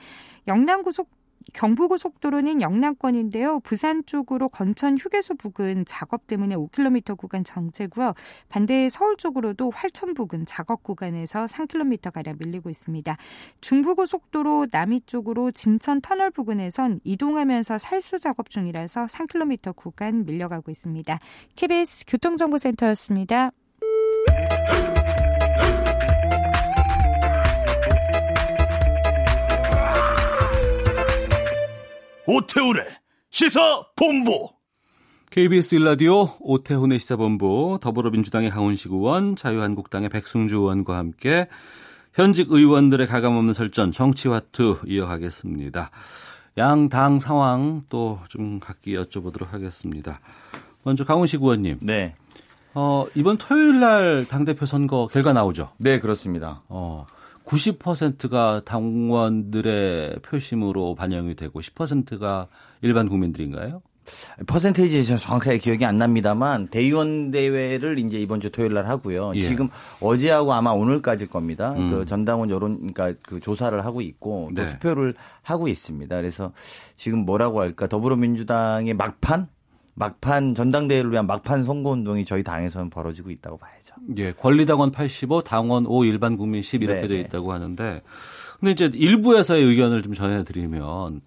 영남 고속 경부고속도로는 영남권인데요. 부산 쪽으로 건천 휴게소 부근 작업 때문에 5km 구간 정체고요. 반대 서울 쪽으로도 활천 부근 작업 구간에서 3km 가량 밀리고 있습니다. 중부고속도로 남이 쪽으로 진천 터널 부근에선 이동하면서 살수 작업 중이라서 3km 구간 밀려가고 있습니다. KBS 교통정보센터였습니다. 오태우래 시사본부 KBS 일라디오 오태훈의 시사본부 더불어민주당의 강훈식 의원 자유한국당의 백승주 의원과 함께 현직 의원들의 가감없는 설전 정치화투 이어가겠습니다. 양 당 상황 또 좀 각기 여쭤보도록 하겠습니다. 먼저 강훈식 의원님. 네. 어, 이번 토요일 날 당대표 선거 결과 나오죠? 네, 그렇습니다. 어, 90%가 당원들의 표심으로 반영이 되고 10%가 일반 국민들인가요? 퍼센테이지 정확하게 기억이 안 납니다만 대의원 대회를 이제 이번 주 토요일 날 하고요. 예. 지금 어제하고 아마 오늘까지일 겁니다. 음. 그 전당원 여론 그러니까 그 조사를 하고 있고 또 네. 투표를 하고 있습니다. 그래서 지금 뭐라고 할까 더불어민주당의 막판 막판 전당대회를 위한 막판 선거 운동이 저희 당에서는 벌어지고 있다고 봐야죠. 예, 권리당원 85, 당원 5, 일반 국민 10 이렇게 되어 있다고 하는데 근데 이제 일부에서의 의견을 좀 전해 드리면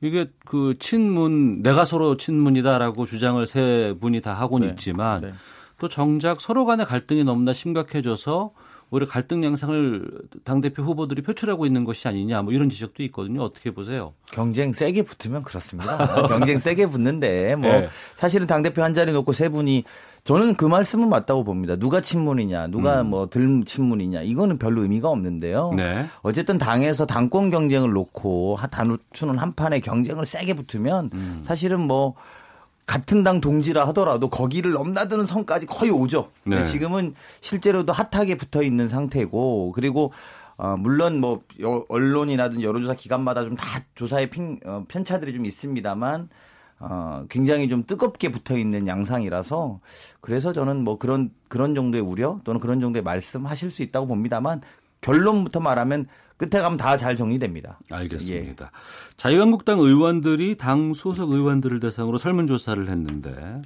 이게 그 친문 내가 서로 친문이다라고 주장을 세 분이 다 하고는 네. 있지만 네. 또 정작 서로 간의 갈등이 너무나 심각해져서 오히려 갈등 양상을 당대표 후보들이 표출하고 있는 것이 아니냐 뭐 이런 지적도 있거든요. 어떻게 보세요? 경쟁 세게 붙으면 그렇습니다. [LAUGHS] 경쟁 세게 붙는데 뭐 네. 사실은 당대표 한 자리 놓고 세 분이 저는 그 말씀은 맞다고 봅니다. 누가 친문이냐, 누가 음. 뭐들 친문이냐, 이거는 별로 의미가 없는데요. 네. 어쨌든 당에서 당권 경쟁을 놓고 단추는 한 판에 경쟁을 세게 붙으면 음. 사실은 뭐 같은 당 동지라 하더라도 거기를 넘나드는 선까지 거의 오죠. 네. 지금은 실제로도 핫하게 붙어 있는 상태고 그리고 어, 물론 뭐 언론이라든 여론조사 기관마다 좀 다 조사의 핀, 어, 편차들이 좀 있습니다만 어, 굉장히 좀 뜨겁게 붙어 있는 양상이라서 그래서 저는 뭐 그런 그런 정도의 우려 또는 그런 정도의 말씀하실 수 있다고 봅니다만 결론부터 말하면 끝에 가면 다 잘 정리됩니다. 알겠습니다. 예. 자유한국당 의원들이 당 소속 의원들을 대상으로 설문조사를 했는데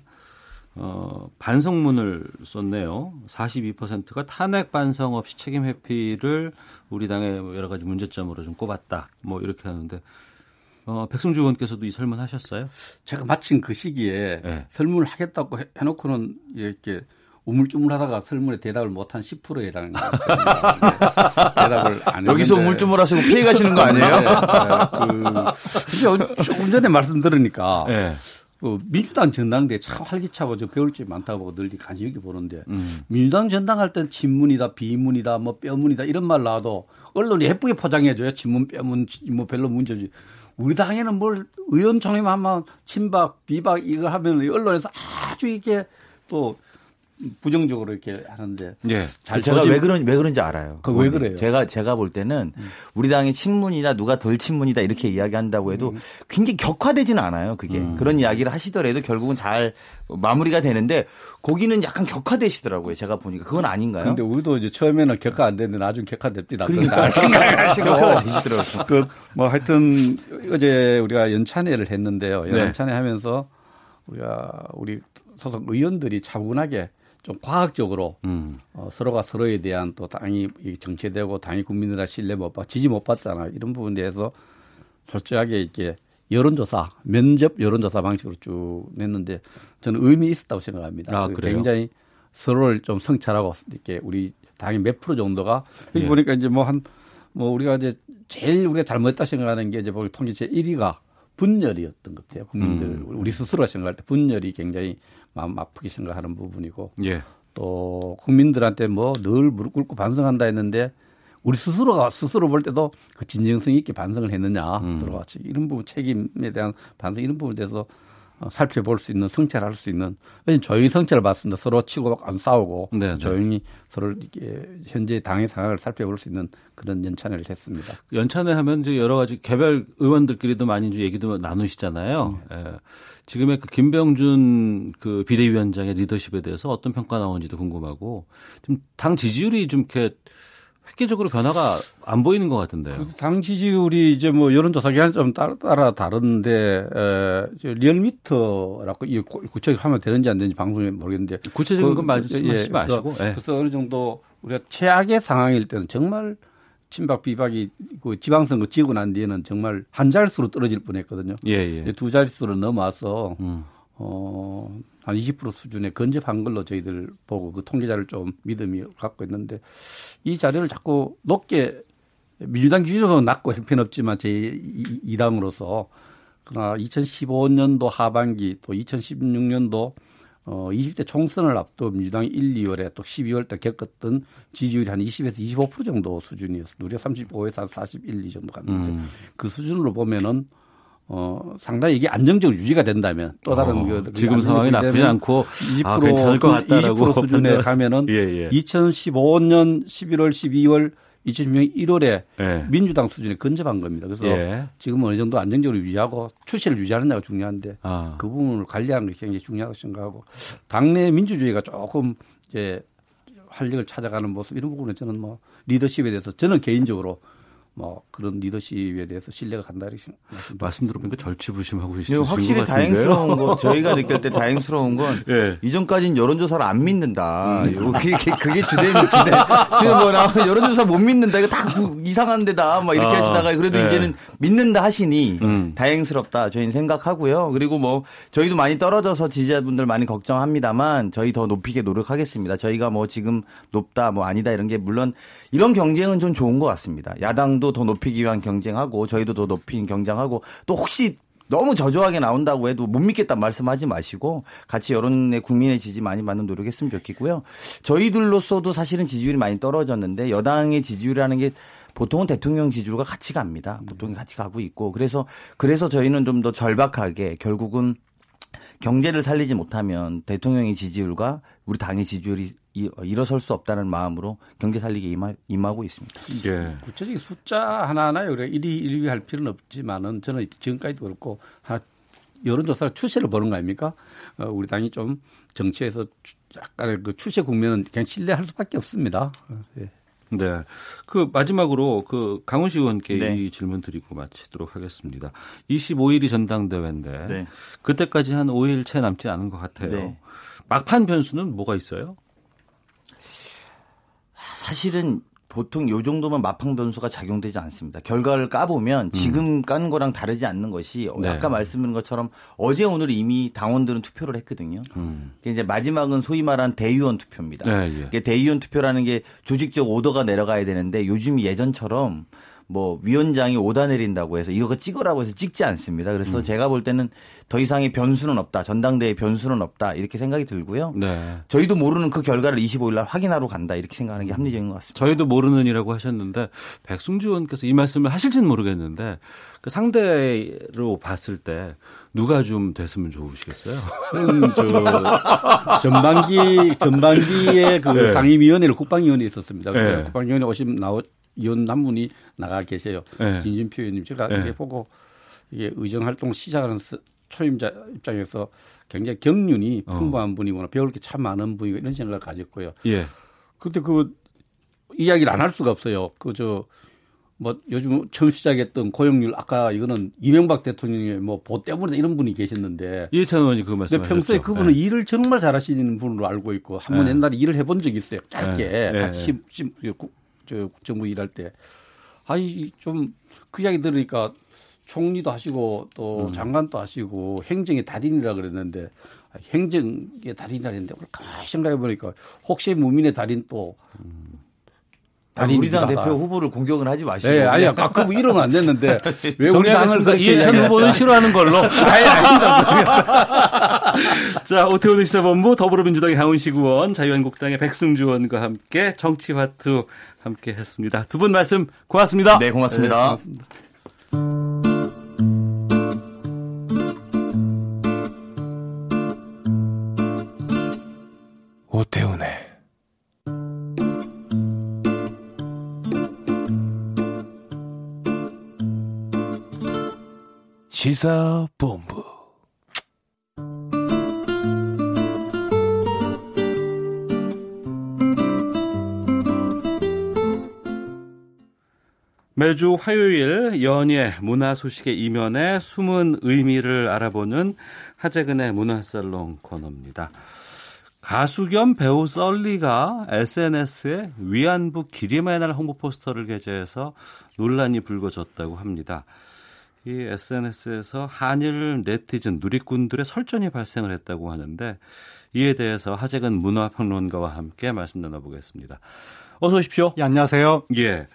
어, 반성문을 썼네요. 42%가 탄핵 반성 없이 책임 회피를 우리 당의 여러 가지 문제점으로 좀 꼽았다. 뭐 이렇게 하는데 어, 백승주 의원께서도 이 설문하셨어요? 제가 마침 그 시기에 네. 설문을 하겠다고 해놓고는 이렇게 우물쭈물하다가 설문에 대답을 못한 10%에 해당하는 [LAUGHS] 대답을 안 여기서 우물쭈물하시고 피해 가시는 거 아니에요? 네, 그, 조금 전에 말씀 들으니까 네. 그 민주당 전당대 참 활기차고 저 배울 게 많다고 보고 늘 관심 있게 보는데 음. 민주당 전당할 땐 친문이다 비문이다 뭐 뼈문이다 이런 말 나와도 언론이 예쁘게 포장해줘요 친문 뼈문 뭐 별로 문제지 우리 당에는 뭘 의원총회만 하면 친박 비박 이거 하면 언론에서 아주 이게 또 부정적으로 이렇게 하는데 예. 잘 제가 왜 그런 왜 그런지 알아요. 왜 그래요? 제가 제가 볼 때는 음. 우리 당의 친문이나 누가 덜 친문이다 이렇게 이야기한다고 해도 음. 굉장히 격화되지는 않아요. 그게 음. 그런 이야기를 하시더라도 결국은 잘 마무리가 되는데 거기는 약간 격화되시더라고요. 제가 보니까 그건 아닌가요? 근데 우리도 이제 처음에는 격화 안 됐는데 나중 격화됩니다. 그러니까 생각하시고 격화가 되시더라고요. 그 뭐 하여튼 어제 우리가 연찬회를 했는데요. 네. 연찬회 하면서 우리가 우리 소속 의원들이 차분하게 좀 과학적으로 음. 어, 서로가 서로에 대한 또 당이 정체되고 당이 국민들과 신뢰 못 받, 지지 못 받잖아. 이런 부분에 대해서 솔직하게 이렇게 여론조사, 면접 여론조사 방식으로 쭉 냈는데 저는 의미 있었다고 생각합니다. 아, 그래요? 굉장히 서로를 좀 성찰하고 이렇게 우리 당이 몇 프로 정도가 여기 예. 보니까 이제 뭐 한뭐 뭐 우리가 이제 제일 우리가 잘못했다 생각하는 게 이제 보기 통계 제 1위가 분열이었던 것 같아요. 국민들 음. 우리 스스로 생각할 때 분열이 굉장히 마음 아프게 생각하는 부분이고 예. 또 국민들한테 뭐 늘 무릎 꿇고 반성한다 했는데 우리 스스로가 스스로 볼 때도 그 진정성 있게 반성을 했느냐 음. 서로 같이 이런 부분 책임에 대한 반성 이런 부분에 대해서 어, 살펴볼 수 있는 성찰할 수 있는 조용히 성찰을 받습니다. 서로 치고 안 싸우고 네네. 네. 조용히 서로 현재 당의 상황을 살펴볼 수 있는 그런 연찬회를 했습니다. 연찬회 하면 이제 여러 가지 개별 의원들끼리도 많이 이제 얘기도 나누시잖아요. 네. 예. 지금의 그 김병준 그 비대위원장의 리더십에 대해서 어떤 평가 나오는지도 궁금하고 좀 당 지지율이 좀 이렇게 획기적으로 변화가 안 보이는 것 같은데요. 그당 지지율이 이제 뭐 여론조사 기간 좀 따라, 따라 다른데 에, 리얼미터라고 이 구체적으로 하면 되는지 안 되는지 방송에 모르겠는데 구체적인 건 말씀하시지 예, 마시고 그래서, 예. 그래서 어느 정도 우리가 최악의 상황일 때는 정말 친박 비박이 그 지방선거 지고 난 뒤에는 정말 한 자릿수로 떨어질 뻔했거든요. 예, 예. 두 자릿수로 넘어와서 음. 어 한 20% 수준에 근접한 걸로 저희들 보고 그 통계자를 좀 믿음이 갖고 있는데 이 자료를 자꾸 높게 민주당 기준으로 낮고 형편없지만 제 2당으로서 그러나 2015년도 하반기 또 2016년도 어 20대 총선을 앞두 민주당이 1, 2월에 또 12월 때 겪었던 지지율이 한 20에서 25% 정도 수준이었어. 우리가 35에서 41, 2 정도 갔는데 음. 그 수준으로 보면은 어, 상당히 이게 안정적으로 유지가 된다면 또 다른 어, 그 지금 상황이 나쁘지 않고 20% 아, 괜찮을 것 같다라고 20% 수준에 [LAUGHS] 가면은 예, 예. 2015년 11월 12월 2016년 1월에 예. 민주당 수준에 근접한 겁니다. 그래서 예. 지금은 어느 정도 안정적으로 유지하고 추세를 유지하느냐가 중요한데 아. 그 부분을 관리하는 게 굉장히 중요하다고 생각하고 당내 민주주의가 조금 이제 활력을 찾아가는 모습 이런 부분은 저는 뭐 리더십에 대해서 저는 개인적으로 뭐 그런 리더십에 대해서 신뢰가 간다 이렇게 말씀 들어보니까 절치부심하고 있으신 확실히 다행스러운 거 [LAUGHS] 저희가 느낄 때 다행스러운 건 네. 이전까지는 여론조사를 안 믿는다. 음. 그게, 그게 주된 주된 지금 뭐 나오면 여론조사 못 믿는다. 이거 다 이상한 데다 막 이렇게 아, 하시다가 그래도 네. 이제는 믿는다 하시니 음. 다행스럽다 저희는 생각하고요. 그리고 뭐 저희도 많이 떨어져서 지지자분들 많이 걱정합니다만 저희 더 높이게 노력하겠습니다. 저희가 뭐 지금 높다 뭐 아니다 이런 게 물론 이런 경쟁은 좀 좋은 것 같습니다. 야당도 더 높이기 위한 경쟁하고 저희도 더 높이는 경쟁하고 또 혹시 너무 저조하게 나온다고 해도 못 믿겠다 말씀하지 마시고 같이 여론의 국민의 지지 많이 받는 노력했으면 좋겠고요. 저희들로서도 사실은 지지율이 많이 떨어졌는데 여당의 지지율이라는 게 보통은 대통령 지지율과 같이 갑니다. 보통 같이 가고 있고 그래서 그래서 저희는 좀 더 절박하게 결국은 경제를 살리지 못하면 대통령의 지지율과 우리 당의 지지율이 일어설 수 없다는 마음으로 경제 살리기 임하, 임하고 있습니다. 예. 구체적인 숫자 하나하나에 우리가 1위, 1위 할 필요는 없지만은 저는 지금까지도 그렇고 하나 여론조사를 추세를 보는 거 아닙니까? 어, 우리 당이 좀 정치에서 약간의 그 추세 국면은 그냥 신뢰할 수밖에 없습니다. 예. 네. 그 마지막으로 그 강훈식 의원께 네. 이 질문 드리고 마치도록 하겠습니다. 25일이 전당대회인데 네. 그때까지 한 5일 채 남지 않은 것 같아요. 네. 막판 변수는 뭐가 있어요? 사실은 보통 요 정도면 마팡 변수가 작용되지 않습니다. 결과를 까보면 음. 지금 까는 거랑 다르지 않는 것이 네. 아까 말씀드린 것처럼 어제 오늘 이미 당원들은 투표를 했거든요. 음. 이제 마지막은 소위 말한 대의원 투표입니다. 네, 예. 대의원 투표라는 게 조직적 오더가 내려가야 되는데 요즘 예전처럼 뭐 위원장이 오다 내린다고 해서 이거 찍으라고 해서 찍지 않습니다. 그래서 음. 제가 볼 때는 더 이상의 변수는 없다. 전당대회 변수는 없다. 이렇게 생각이 들고요. 네. 저희도 모르는 그 결과를 25일 날 확인하러 간다. 이렇게 생각하는 게 합리적인 것 같습니다. 저희도 모르는 이라고 하셨는데 백승주 의원께서 이 말씀을 하실지는 모르겠는데 그 상대로 봤을 때 누가 좀 됐으면 좋으시겠어요? 저는 저 [LAUGHS] 전반기 전반기에 그 네. 상임위원회를 국방위원회 있었습니다. 네. 국방위원회 오신 나오 의원 남분이 나가 계세요. 네. 김진표 의원님 제가 네. 이렇게 보고 이게 의정 활동 시작하는 초임자 입장에서 굉장히 경륜이 어. 풍부한 어. 분이구나 배울 게 참 많은 분이고 이런 생각을 가졌고요. 예. 그때 그 이야기를 안 할 수가 없어요. 그 저 뭐 요즘 처음 시작했던 고용률 아까 이거는 이명박 대통령의 뭐보 때문에 이런 분이 계셨는데 이해찬 의원이 그 말씀. 근데 평소에 그분은 네. 일을 정말 잘하시는 분으로 알고 있고 한번 네. 옛날에 일을 해본 적이 있어요. 짧게 네. 같이 심, 심, 저 정부 일할 때 아이 좀 그 이야기 들으니까 총리도 하시고 또 음. 장관도 하시고 행정의 달인이라 그랬는데 행정의 달인이라 했는데 오늘 가만히 생각해 보니까 혹시 무민의 달인 또 음. 우리 당 대표 후보를 공격은 하지 마시고. 네, 아니, 아까 그 이러면 안 됐는데. [LAUGHS] 왜 우리 당을 이해찬 후보는 싫어하는 걸로. [LAUGHS] 아니, 아니다. 자, 오태훈 시사본부 더불어민주당의 강훈식 의원, 자유한국당의 백승주 의원과 함께 정치화투 함께 했습니다. 두 분 말씀 고맙습니다. 네, 고맙습니다. 네, 고맙습니다. 시사본부 매주 화요일 연예 문화 소식의 이면에 숨은 의미를 알아보는 하재근의 문화살롱 코너입니다. 가수 겸 배우 썰리가 SNS에 위안부 기림의 날 홍보 포스터를 게재해서 논란이 불거졌다고 합니다. 이 SNS에서 한일 네티즌 누리꾼들의 설전이 발생을 했다고 하는데 이에 대해서 하재근 문화평론가와 함께 말씀 나눠보겠습니다. 어서 오십시오. 예, 안녕하세요. 예.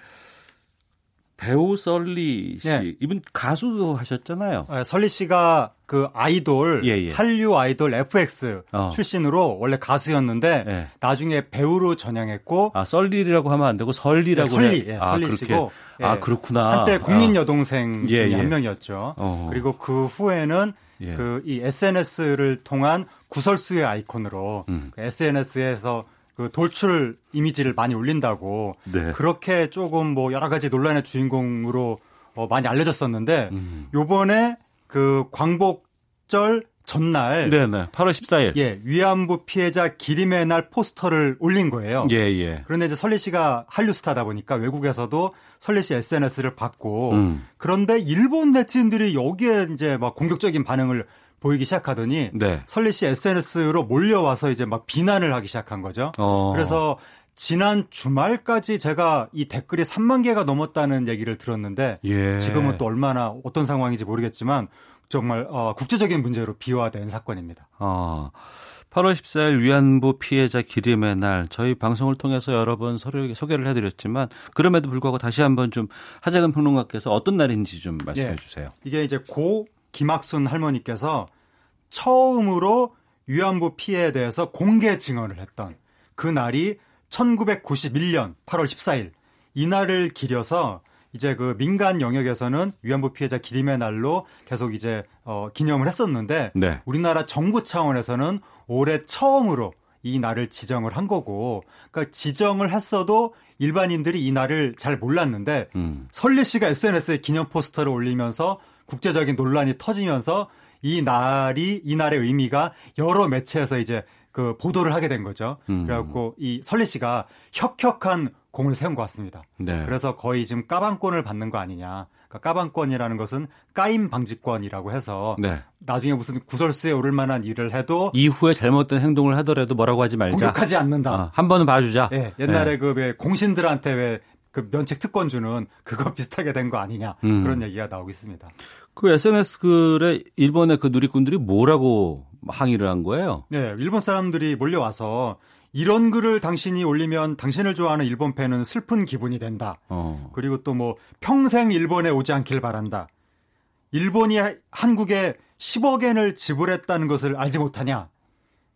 배우 썰리 씨, 네. 이분 가수도 하셨잖아요. 네, 설리 씨가 그 아이돌, 예, 예. 한류 아이돌 FX 어. 출신으로 원래 가수였는데 예. 나중에 배우로 전향했고. 아 썰리라고 하면 안 되고 설리라고. 네, 설리, 예, 아, 설리 씨고. 아 그렇구나. 한때 국민 아. 여동생 중에 예, 한 명이었죠. 어. 그리고 그 후에는 그 이 SNS를 통한 구설수의 아이콘으로 음. 그 SNS에서 그 돌출 이미지를 많이 올린다고 네. 그렇게 조금 뭐 여러 가지 논란의 주인공으로 어, 많이 알려졌었는데 음. 요번에 그 광복절 전날 네네 8월 14일 예 위안부 피해자 기림의 날 포스터를 올린 거예요. 예 예. 그런데 이제 설리 씨가 한류 스타다 보니까 외국에서도 설리 씨 SNS를 받고 음. 그런데 일본 네티즌들이 여기에 이제 막 공격적인 반응을 보이기 시작하더니 네. 설리 씨 SNS로 몰려와서 이제 막 비난을 하기 시작한 거죠. 어. 그래서 지난 주말까지 제가 이 댓글이 3만 개가 넘었다는 얘기를 들었는데 예. 지금은 또 얼마나 어떤 상황인지 모르겠지만 정말 어, 국제적인 문제로 비화된 사건입니다. 어. 8월 14일 위안부 피해자 기림의 날 저희 방송을 통해서 여러 번 서로 소개를 해드렸지만 그럼에도 불구하고 다시 한번 좀 하재근 평론가께서 어떤 날인지 좀 말씀해 예. 주세요. 이게 이제 고 김학순 할머니께서 처음으로 위안부 피해에 대해서 공개 증언을 했던 그 날이 1991년 8월 14일 이 날을 기려서 이제 그 민간 영역에서는 위안부 피해자 기림의 날로 계속 이제 어 기념을 했었는데 네. 우리나라 정부 차원에서는 올해 처음으로 이 날을 지정을 한 거고 그러니까 지정을 했어도 일반인들이 이 날을 잘 몰랐는데 음. 설리 씨가 SNS에 기념 포스터를 올리면서 국제적인 논란이 터지면서 이 날이 이 날의 의미가 여러 매체에서 이제 그 보도를 하게 된 거죠. 음. 그래갖고 이 설리 씨가 혁혁한 공을 세운 것 같습니다. 네. 그래서 거의 지금 까방권을 받는 거 아니냐. 그러니까 까방권이라는 것은 까임 방지권이라고 해서 네. 나중에 무슨 구설수에 오를 만한 일을 해도 이후에 잘못된 행동을 하더라도 뭐라고 하지 말자. 공격하지 않는다. 어, 한 번은 봐주자. 네, 옛날에 네. 그왜 공신들한테 왜 그 면책 특권 주는 그거 [LAUGHS] 비슷하게 된 거 아니냐 음. 그런 얘기가 나오고 있습니다. 그 SNS 글에 일본의 그 누리꾼들이 뭐라고 항의를 한 거예요? 네, 일본 사람들이 몰려와서 이런 글을 당신이 올리면 당신을 좋아하는 일본 팬은 슬픈 기분이 된다. 어. 그리고 또 뭐 평생 일본에 오지 않길 바란다. 일본이 한국에 10억 엔을 지불했다는 것을 알지 못하냐.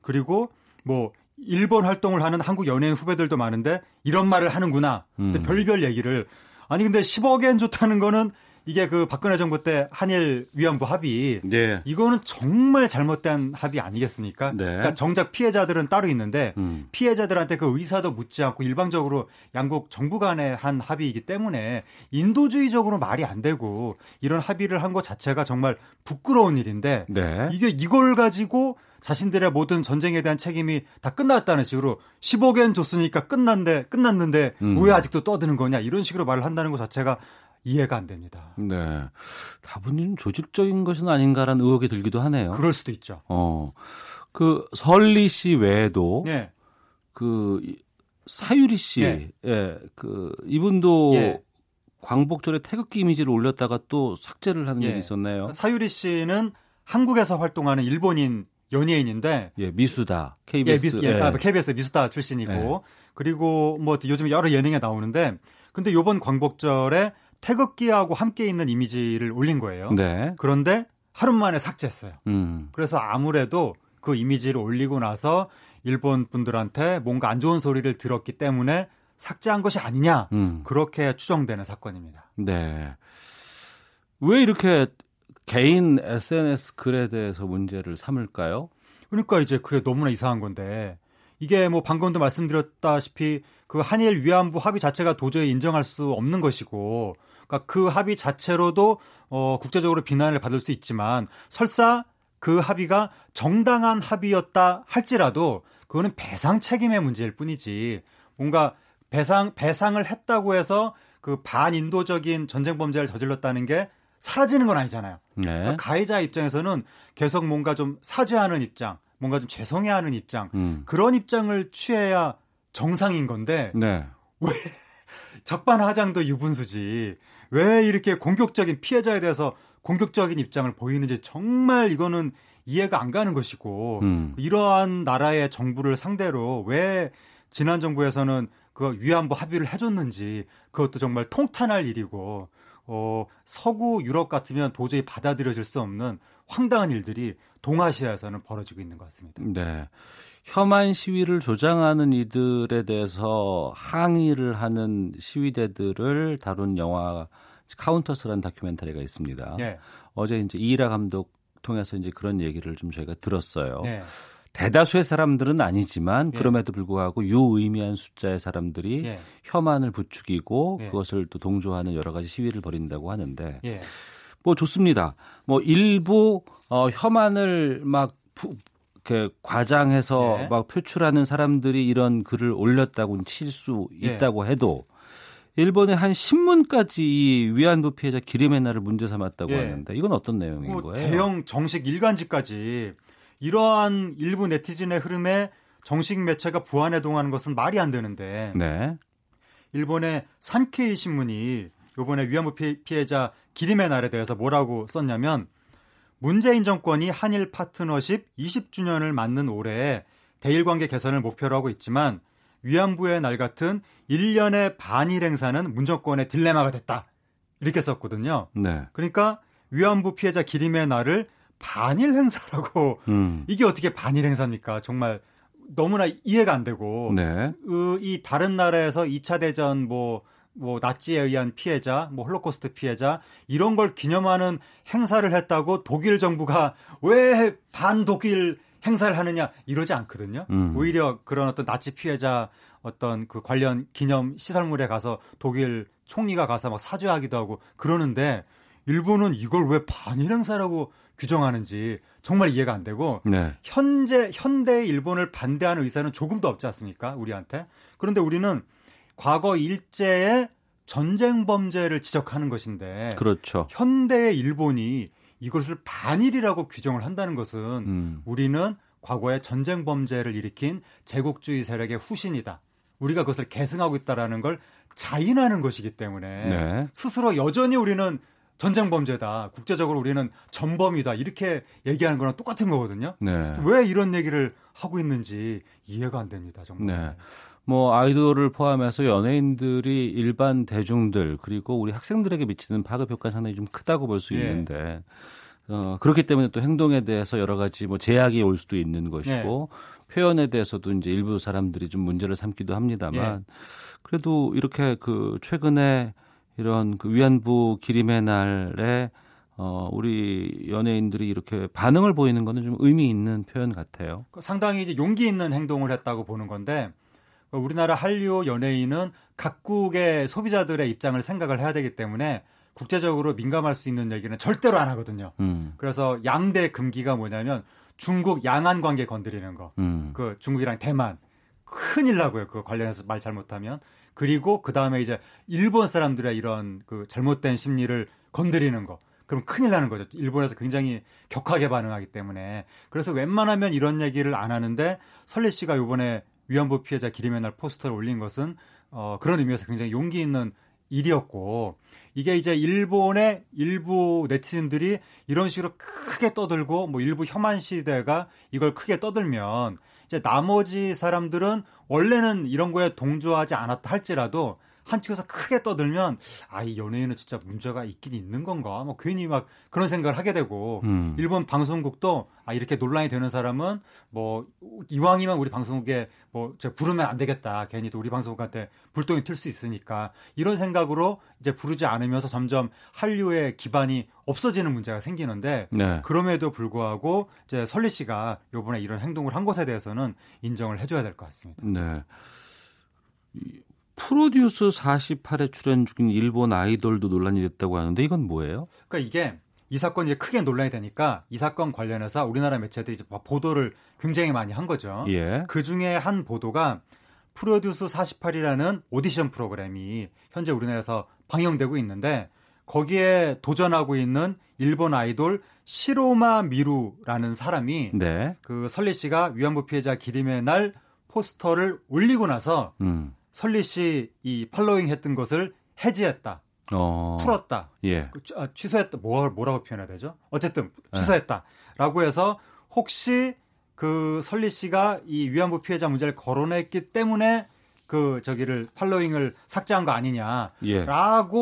그리고 뭐 일본 활동을 하는 한국 연예인 후배들도 많은데 이런 말을 하는구나. 음. 별별 얘기를 아니 근데 10억 엔 좋다는 거는 이게 그 박근혜 정부 때 한일 위안부 합의 네. 이거는 정말 잘못된 합의 아니겠습니까? 네. 그러니까 정작 피해자들은 따로 있는데 음. 피해자들한테 그 의사도 묻지 않고 일방적으로 양국 정부 간의 한 합의이기 때문에 인도주의적으로 말이 안 되고 이런 합의를 한 것 자체가 정말 부끄러운 일인데 네. 이게 이걸 가지고 자신들의 모든 전쟁에 대한 책임이 다 끝났다는 식으로 10억엔 줬으니까 끝났는데 끝났는데 음. 왜 아직도 떠드는 거냐 이런 식으로 말을 한다는 것 자체가 이해가 안 됩니다. 네. 다분히 조직적인 것은 아닌가라는 의혹이 들기도 하네요. 그럴 수도 있죠. 어. 그 설리 씨 외에도 네. 그 사유리 씨, 네. 예, 그 이분도 예. 광복절에 태극기 이미지를 올렸다가 또 삭제를 하는 예. 일이 있었네요. 사유리 씨는 한국에서 활동하는 일본인 연예인인데 예, 미수다. KBS 예, 미수, 예, 예. 아, KBS 미수다 출신이고 예. 그리고 뭐 요즘 여러 예능에 나오는데 근데 요번 광복절에 태극기하고 함께 있는 이미지를 올린 거예요. 네. 그런데 하루 만에 삭제했어요. 음. 그래서 아무래도 그 이미지를 올리고 나서 일본 분들한테 뭔가 안 좋은 소리를 들었기 때문에 삭제한 것이 아니냐 음. 그렇게 추정되는 사건입니다. 네. 왜 이렇게 개인 SNS 글에 대해서 문제를 삼을까요? 그러니까 이제 그게 너무나 이상한 건데 이게 뭐 방금도 말씀드렸다시피 그 한일 위안부 합의 자체가 도저히 인정할 수 없는 것이고 그러니까 그 합의 자체로도 어 국제적으로 비난을 받을 수 있지만 설사 그 합의가 정당한 합의였다 할지라도 그거는 배상 책임의 문제일 뿐이지 뭔가 배상 배상을 했다고 해서 그 반인도적인 전쟁 범죄를 저질렀다는 게 사라지는 건 아니잖아요. 네. 그러니까 가해자 입장에서는 계속 뭔가 좀 사죄하는 입장, 뭔가 좀 죄송해하는 입장 음. 그런 입장을 취해야 정상인 건데 네. 왜 [LAUGHS] 적반하장도 유분수지 왜 이렇게 공격적인 피해자에 대해서 공격적인 입장을 보이는지 정말 이거는 이해가 안 가는 것이고 음. 이러한 나라의 정부를 상대로 왜 지난 정부에서는 그 위안부 합의를 해줬는지 그것도 정말 통탄할 일이고 어, 서구 유럽 같으면 도저히 받아들여질 수 없는 황당한 일들이 동아시아에서는 벌어지고 있는 것 같습니다. 네. 혐한 시위를 조장하는 이들에 대해서 항의를 하는 시위대들을 다룬 영화 카운터스라는 다큐멘터리가 있습니다. 네. 어제 이제 이라 감독 통해서 이제 그런 얘기를 좀 저희가 들었어요. 네. 대다수의 사람들은 아니지만 예. 그럼에도 불구하고 유의미한 숫자의 사람들이 예. 혐한을 부추기고 예. 그것을 또 동조하는 여러 가지 시위를 벌인다고 하는데 예. 뭐 좋습니다. 뭐 일부 어 혐한을 막 부, 이렇게 과장해서 예. 막 표출하는 사람들이 이런 글을 올렸다고 칠 수 있다고 해도 일본의 한 신문까지 이 위안부 피해자 기림의 날을 문제 삼았다고 하는데 이건 어떤 내용인 뭐 거예요? 대형 정식 일간지까지 이러한 일부 네티즌의 흐름에 정식 매체가 부안해 동하는 것은 말이 안 되는데 네. 일본의 산케이 신문이 이번에 위안부 피해자 기림의 날에 대해서 뭐라고 썼냐면 문재인 정권이 한일 파트너십 20주년을 맞는 올해 대일 관계 개선을 목표로 하고 있지만 위안부의 날 같은 1년의 반일 행사는 문 정권의 딜레마가 됐다. 이렇게 썼거든요. 네. 그러니까 위안부 피해자 기림의 날을 반일 행사라고 음. [LAUGHS] 이게 어떻게 반일 행사입니까? 정말 너무나 이해가 안 되고 네. 그, 이 다른 나라에서 2차 대전 뭐, 뭐 나치에 의한 피해자, 뭐 홀로코스트 피해자 이런 걸 기념하는 행사를 했다고 독일 정부가 왜 반독일 행사를 하느냐 이러지 않거든요. 음. 오히려 그런 어떤 나치 피해자 어떤 그 관련 기념 시설물에 가서 독일 총리가 가서 막 사죄하기도 하고 그러는데 일본은 이걸 왜 반일 행사라고 규정하는지 정말 이해가 안 되고 네. 현재 현대 일본을 반대하는 의사는 조금도 없지 않습니까? 우리한테. 그런데 우리는 과거 일제의 전쟁 범죄를 지적하는 것인데 그렇죠. 현대의 일본이 이것을 반일이라고 규정을 한다는 것은 음. 우리는 과거의 전쟁 범죄를 일으킨 제국주의 세력의 후신이다. 우리가 그것을 계승하고 있다라는 걸 자인하는 것이기 때문에 네. 스스로 여전히 우리는 전쟁 범죄다. 국제적으로 우리는 전범이다. 이렇게 얘기하는 거랑 똑같은 거거든요. 네. 왜 이런 얘기를 하고 있는지 이해가 안 됩니다. 정말. 네. 뭐 아이돌을 포함해서 연예인들이 일반 대중들 그리고 우리 학생들에게 미치는 파급 효과 상당히 좀 크다고 볼수 예. 있는데 어 그렇기 때문에 또 행동에 대해서 여러 가지 뭐 제약이 올 수도 있는 것이고 예. 표현에 대해서도 이제 일부 사람들이 좀 문제를 삼기도 합니다만 예. 그래도 이렇게 그 최근에 이런 그 위안부 기림의 날에 어, 우리 연예인들이 이렇게 반응을 보이는 거는 좀 의미 있는 표현 같아요. 그 상당히 이제 용기 있는 행동을 했다고 보는 건데 우리나라 한류 연예인은 각국의 소비자들의 입장을 생각을 해야 되기 때문에 국제적으로 민감할 수 있는 얘기는 절대로 안 하거든요. 음. 그래서 양대 금기가 뭐냐면 중국 양안 관계 건드리는 거. 음. 그 중국이랑 대만 큰일 나고요. 그 관련해서 말 잘못하면. 그리고 그 다음에 이제 일본 사람들의 이런 그 잘못된 심리를 건드리는 거. 그럼 큰일 나는 거죠. 일본에서 굉장히 격하게 반응하기 때문에. 그래서 웬만하면 이런 얘기를 안 하는데 설리 씨가 요번에 위안부 피해자 기림의 날 포스터를 올린 것은 어 그런 의미에서 굉장히 용기 있는 일이었고 이게 이제 일본의 일부 네티즌들이 이런 식으로 크게 떠들고 뭐 일부 혐한 시대가 이걸 크게 떠들면 이제 나머지 사람들은 원래는 이런 거에 동조하지 않았다 할지라도 한쪽에서 크게 떠들면 아 이 연예인은 진짜 문제가 있긴 있는 건가 뭐 괜히 막 그런 생각을 하게 되고 음. 일본 방송국도 아 이렇게 논란이 되는 사람은 뭐 이왕이면 우리 방송국에 뭐저 부르면 안 되겠다 괜히 또 우리 방송국한테 불똥이 틀수 있으니까 이런 생각으로 이제 부르지 않으면서 점점 한류의 기반이 없어지는 문제가 생기는데 네. 그럼에도 불구하고 이제 설리 씨가 요번에 이런 행동을 한 것에 대해서는 인정을 해줘야 될 것 같습니다. 네. 프로듀스 48에 출연 중인 일본 아이돌도 논란이 됐다고 하는데 이건 뭐예요? 그러니까 이게 이 사건이 크게 논란이 되니까 이 사건 관련해서 우리나라 매체들이 이제 보도를 굉장히 많이 한 거죠. 예. 그 중에 한 보도가 프로듀스 48이라는 오디션 프로그램이 현재 우리나라에서 방영되고 있는데 거기에 도전하고 있는 일본 아이돌 시로마 미루라는 사람이 네. 그 설리 씨가 위안부 피해자 기림의 날 포스터를 올리고 나서 음. 설리 씨 이 팔로잉 했던 것을 해지했다. 어. 풀었다. 예. 그, 아, 취소했다. 뭐, 뭐라고 표현해야 되죠? 어쨌든 취소했다. 라고 해서 혹시 그 설리 씨가 이 위안부 피해자 문제를 거론했기 때문에 그 저기를 팔로잉을 삭제한 거 아니냐라고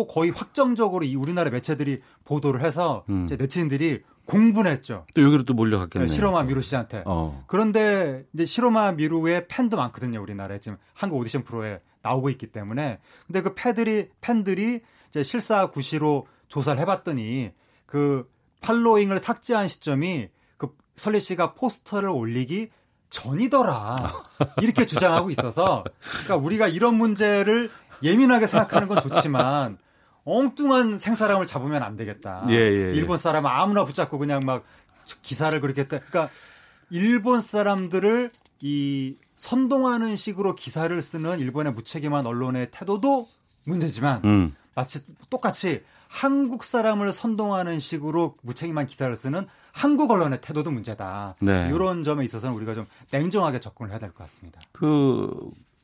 예. 거의 확정적으로 이 우리나라 매체들이 보도를 해서 음. 이제 네티즌들이 공분했죠. 또 여기로 또 몰려갔겠네요. 네, 시로마 미루 씨한테. 어. 그런데 이제 시로마 미루의 팬도 많거든요. 우리나라에 지금 한국 오디션 프로에 나오고 있기 때문에. 근데 그 팬들이 팬들이 이제 실사 구시로 조사를 해봤더니 그 팔로잉을 삭제한 시점이 그 설리 씨가 포스터를 올리기 전이더라. [LAUGHS] 이렇게 주장하고 있어서 그러니까 우리가 이런 문제를 예민하게 생각하는 건 좋지만 엉뚱한 생사람을 잡으면 안 되겠다. 예, 예, 예. 일본 사람 아무나 붙잡고 그냥 막 기사를 그렇게 했다. 그러니까 일본 사람들을 이 선동하는 식으로 기사를 쓰는 일본의 무책임한 언론의 태도도 문제지만 음. 마치 똑같이 한국 사람을 선동하는 식으로 무책임한 기사를 쓰는 한국 언론의 태도도 문제다. 네. 이런 점에 있어서는 우리가 좀 냉정하게 접근을 해야 될 것 같습니다. 그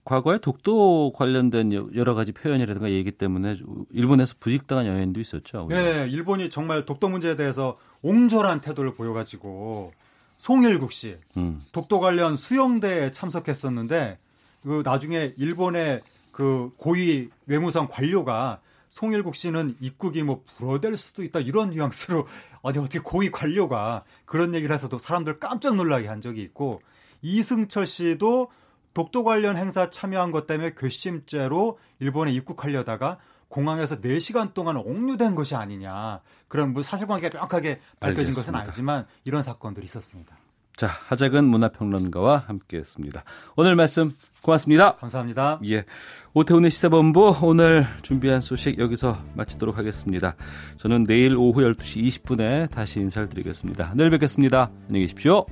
과거에 독도 관련된 여러 가지 표현이라든가 얘기 때문에 일본에서 부직당한 여인도 있었죠. 네, 일본이 정말 독도 문제에 대해서 옹졸한 태도를 보여가지고 송일국 씨 음. 독도 관련 수영대에 참석했었는데 그 나중에 일본의 그 고위 외무성 관료가 송일국 씨는 입국이 뭐 불어댈 수도 있다 이런 뉘앙스로 [LAUGHS] 아니 어떻게 고위 관료가 그런 얘기를 해서도 사람들 깜짝 놀라게 한 적이 있고 이승철 씨도 독도 관련 행사 참여한 것 때문에 괘씸죄로 일본에 입국하려다가 공항에서 4시간 동안 옥류된 것이 아니냐. 그런 뭐 사실관계가 명확하게 밝혀진 알겠습니다. 것은 아니지만 이런 사건들이 있었습니다. 자, 하작은 문화평론가와 함께했습니다. 오늘 말씀 고맙습니다. 감사합니다. 예, 오태훈의 시사본부 오늘 준비한 소식 여기서 마치도록 하겠습니다. 저는 내일 오후 12시 20분에 다시 인사를 드리겠습니다. 내일 뵙겠습니다. 안녕히 계십시오.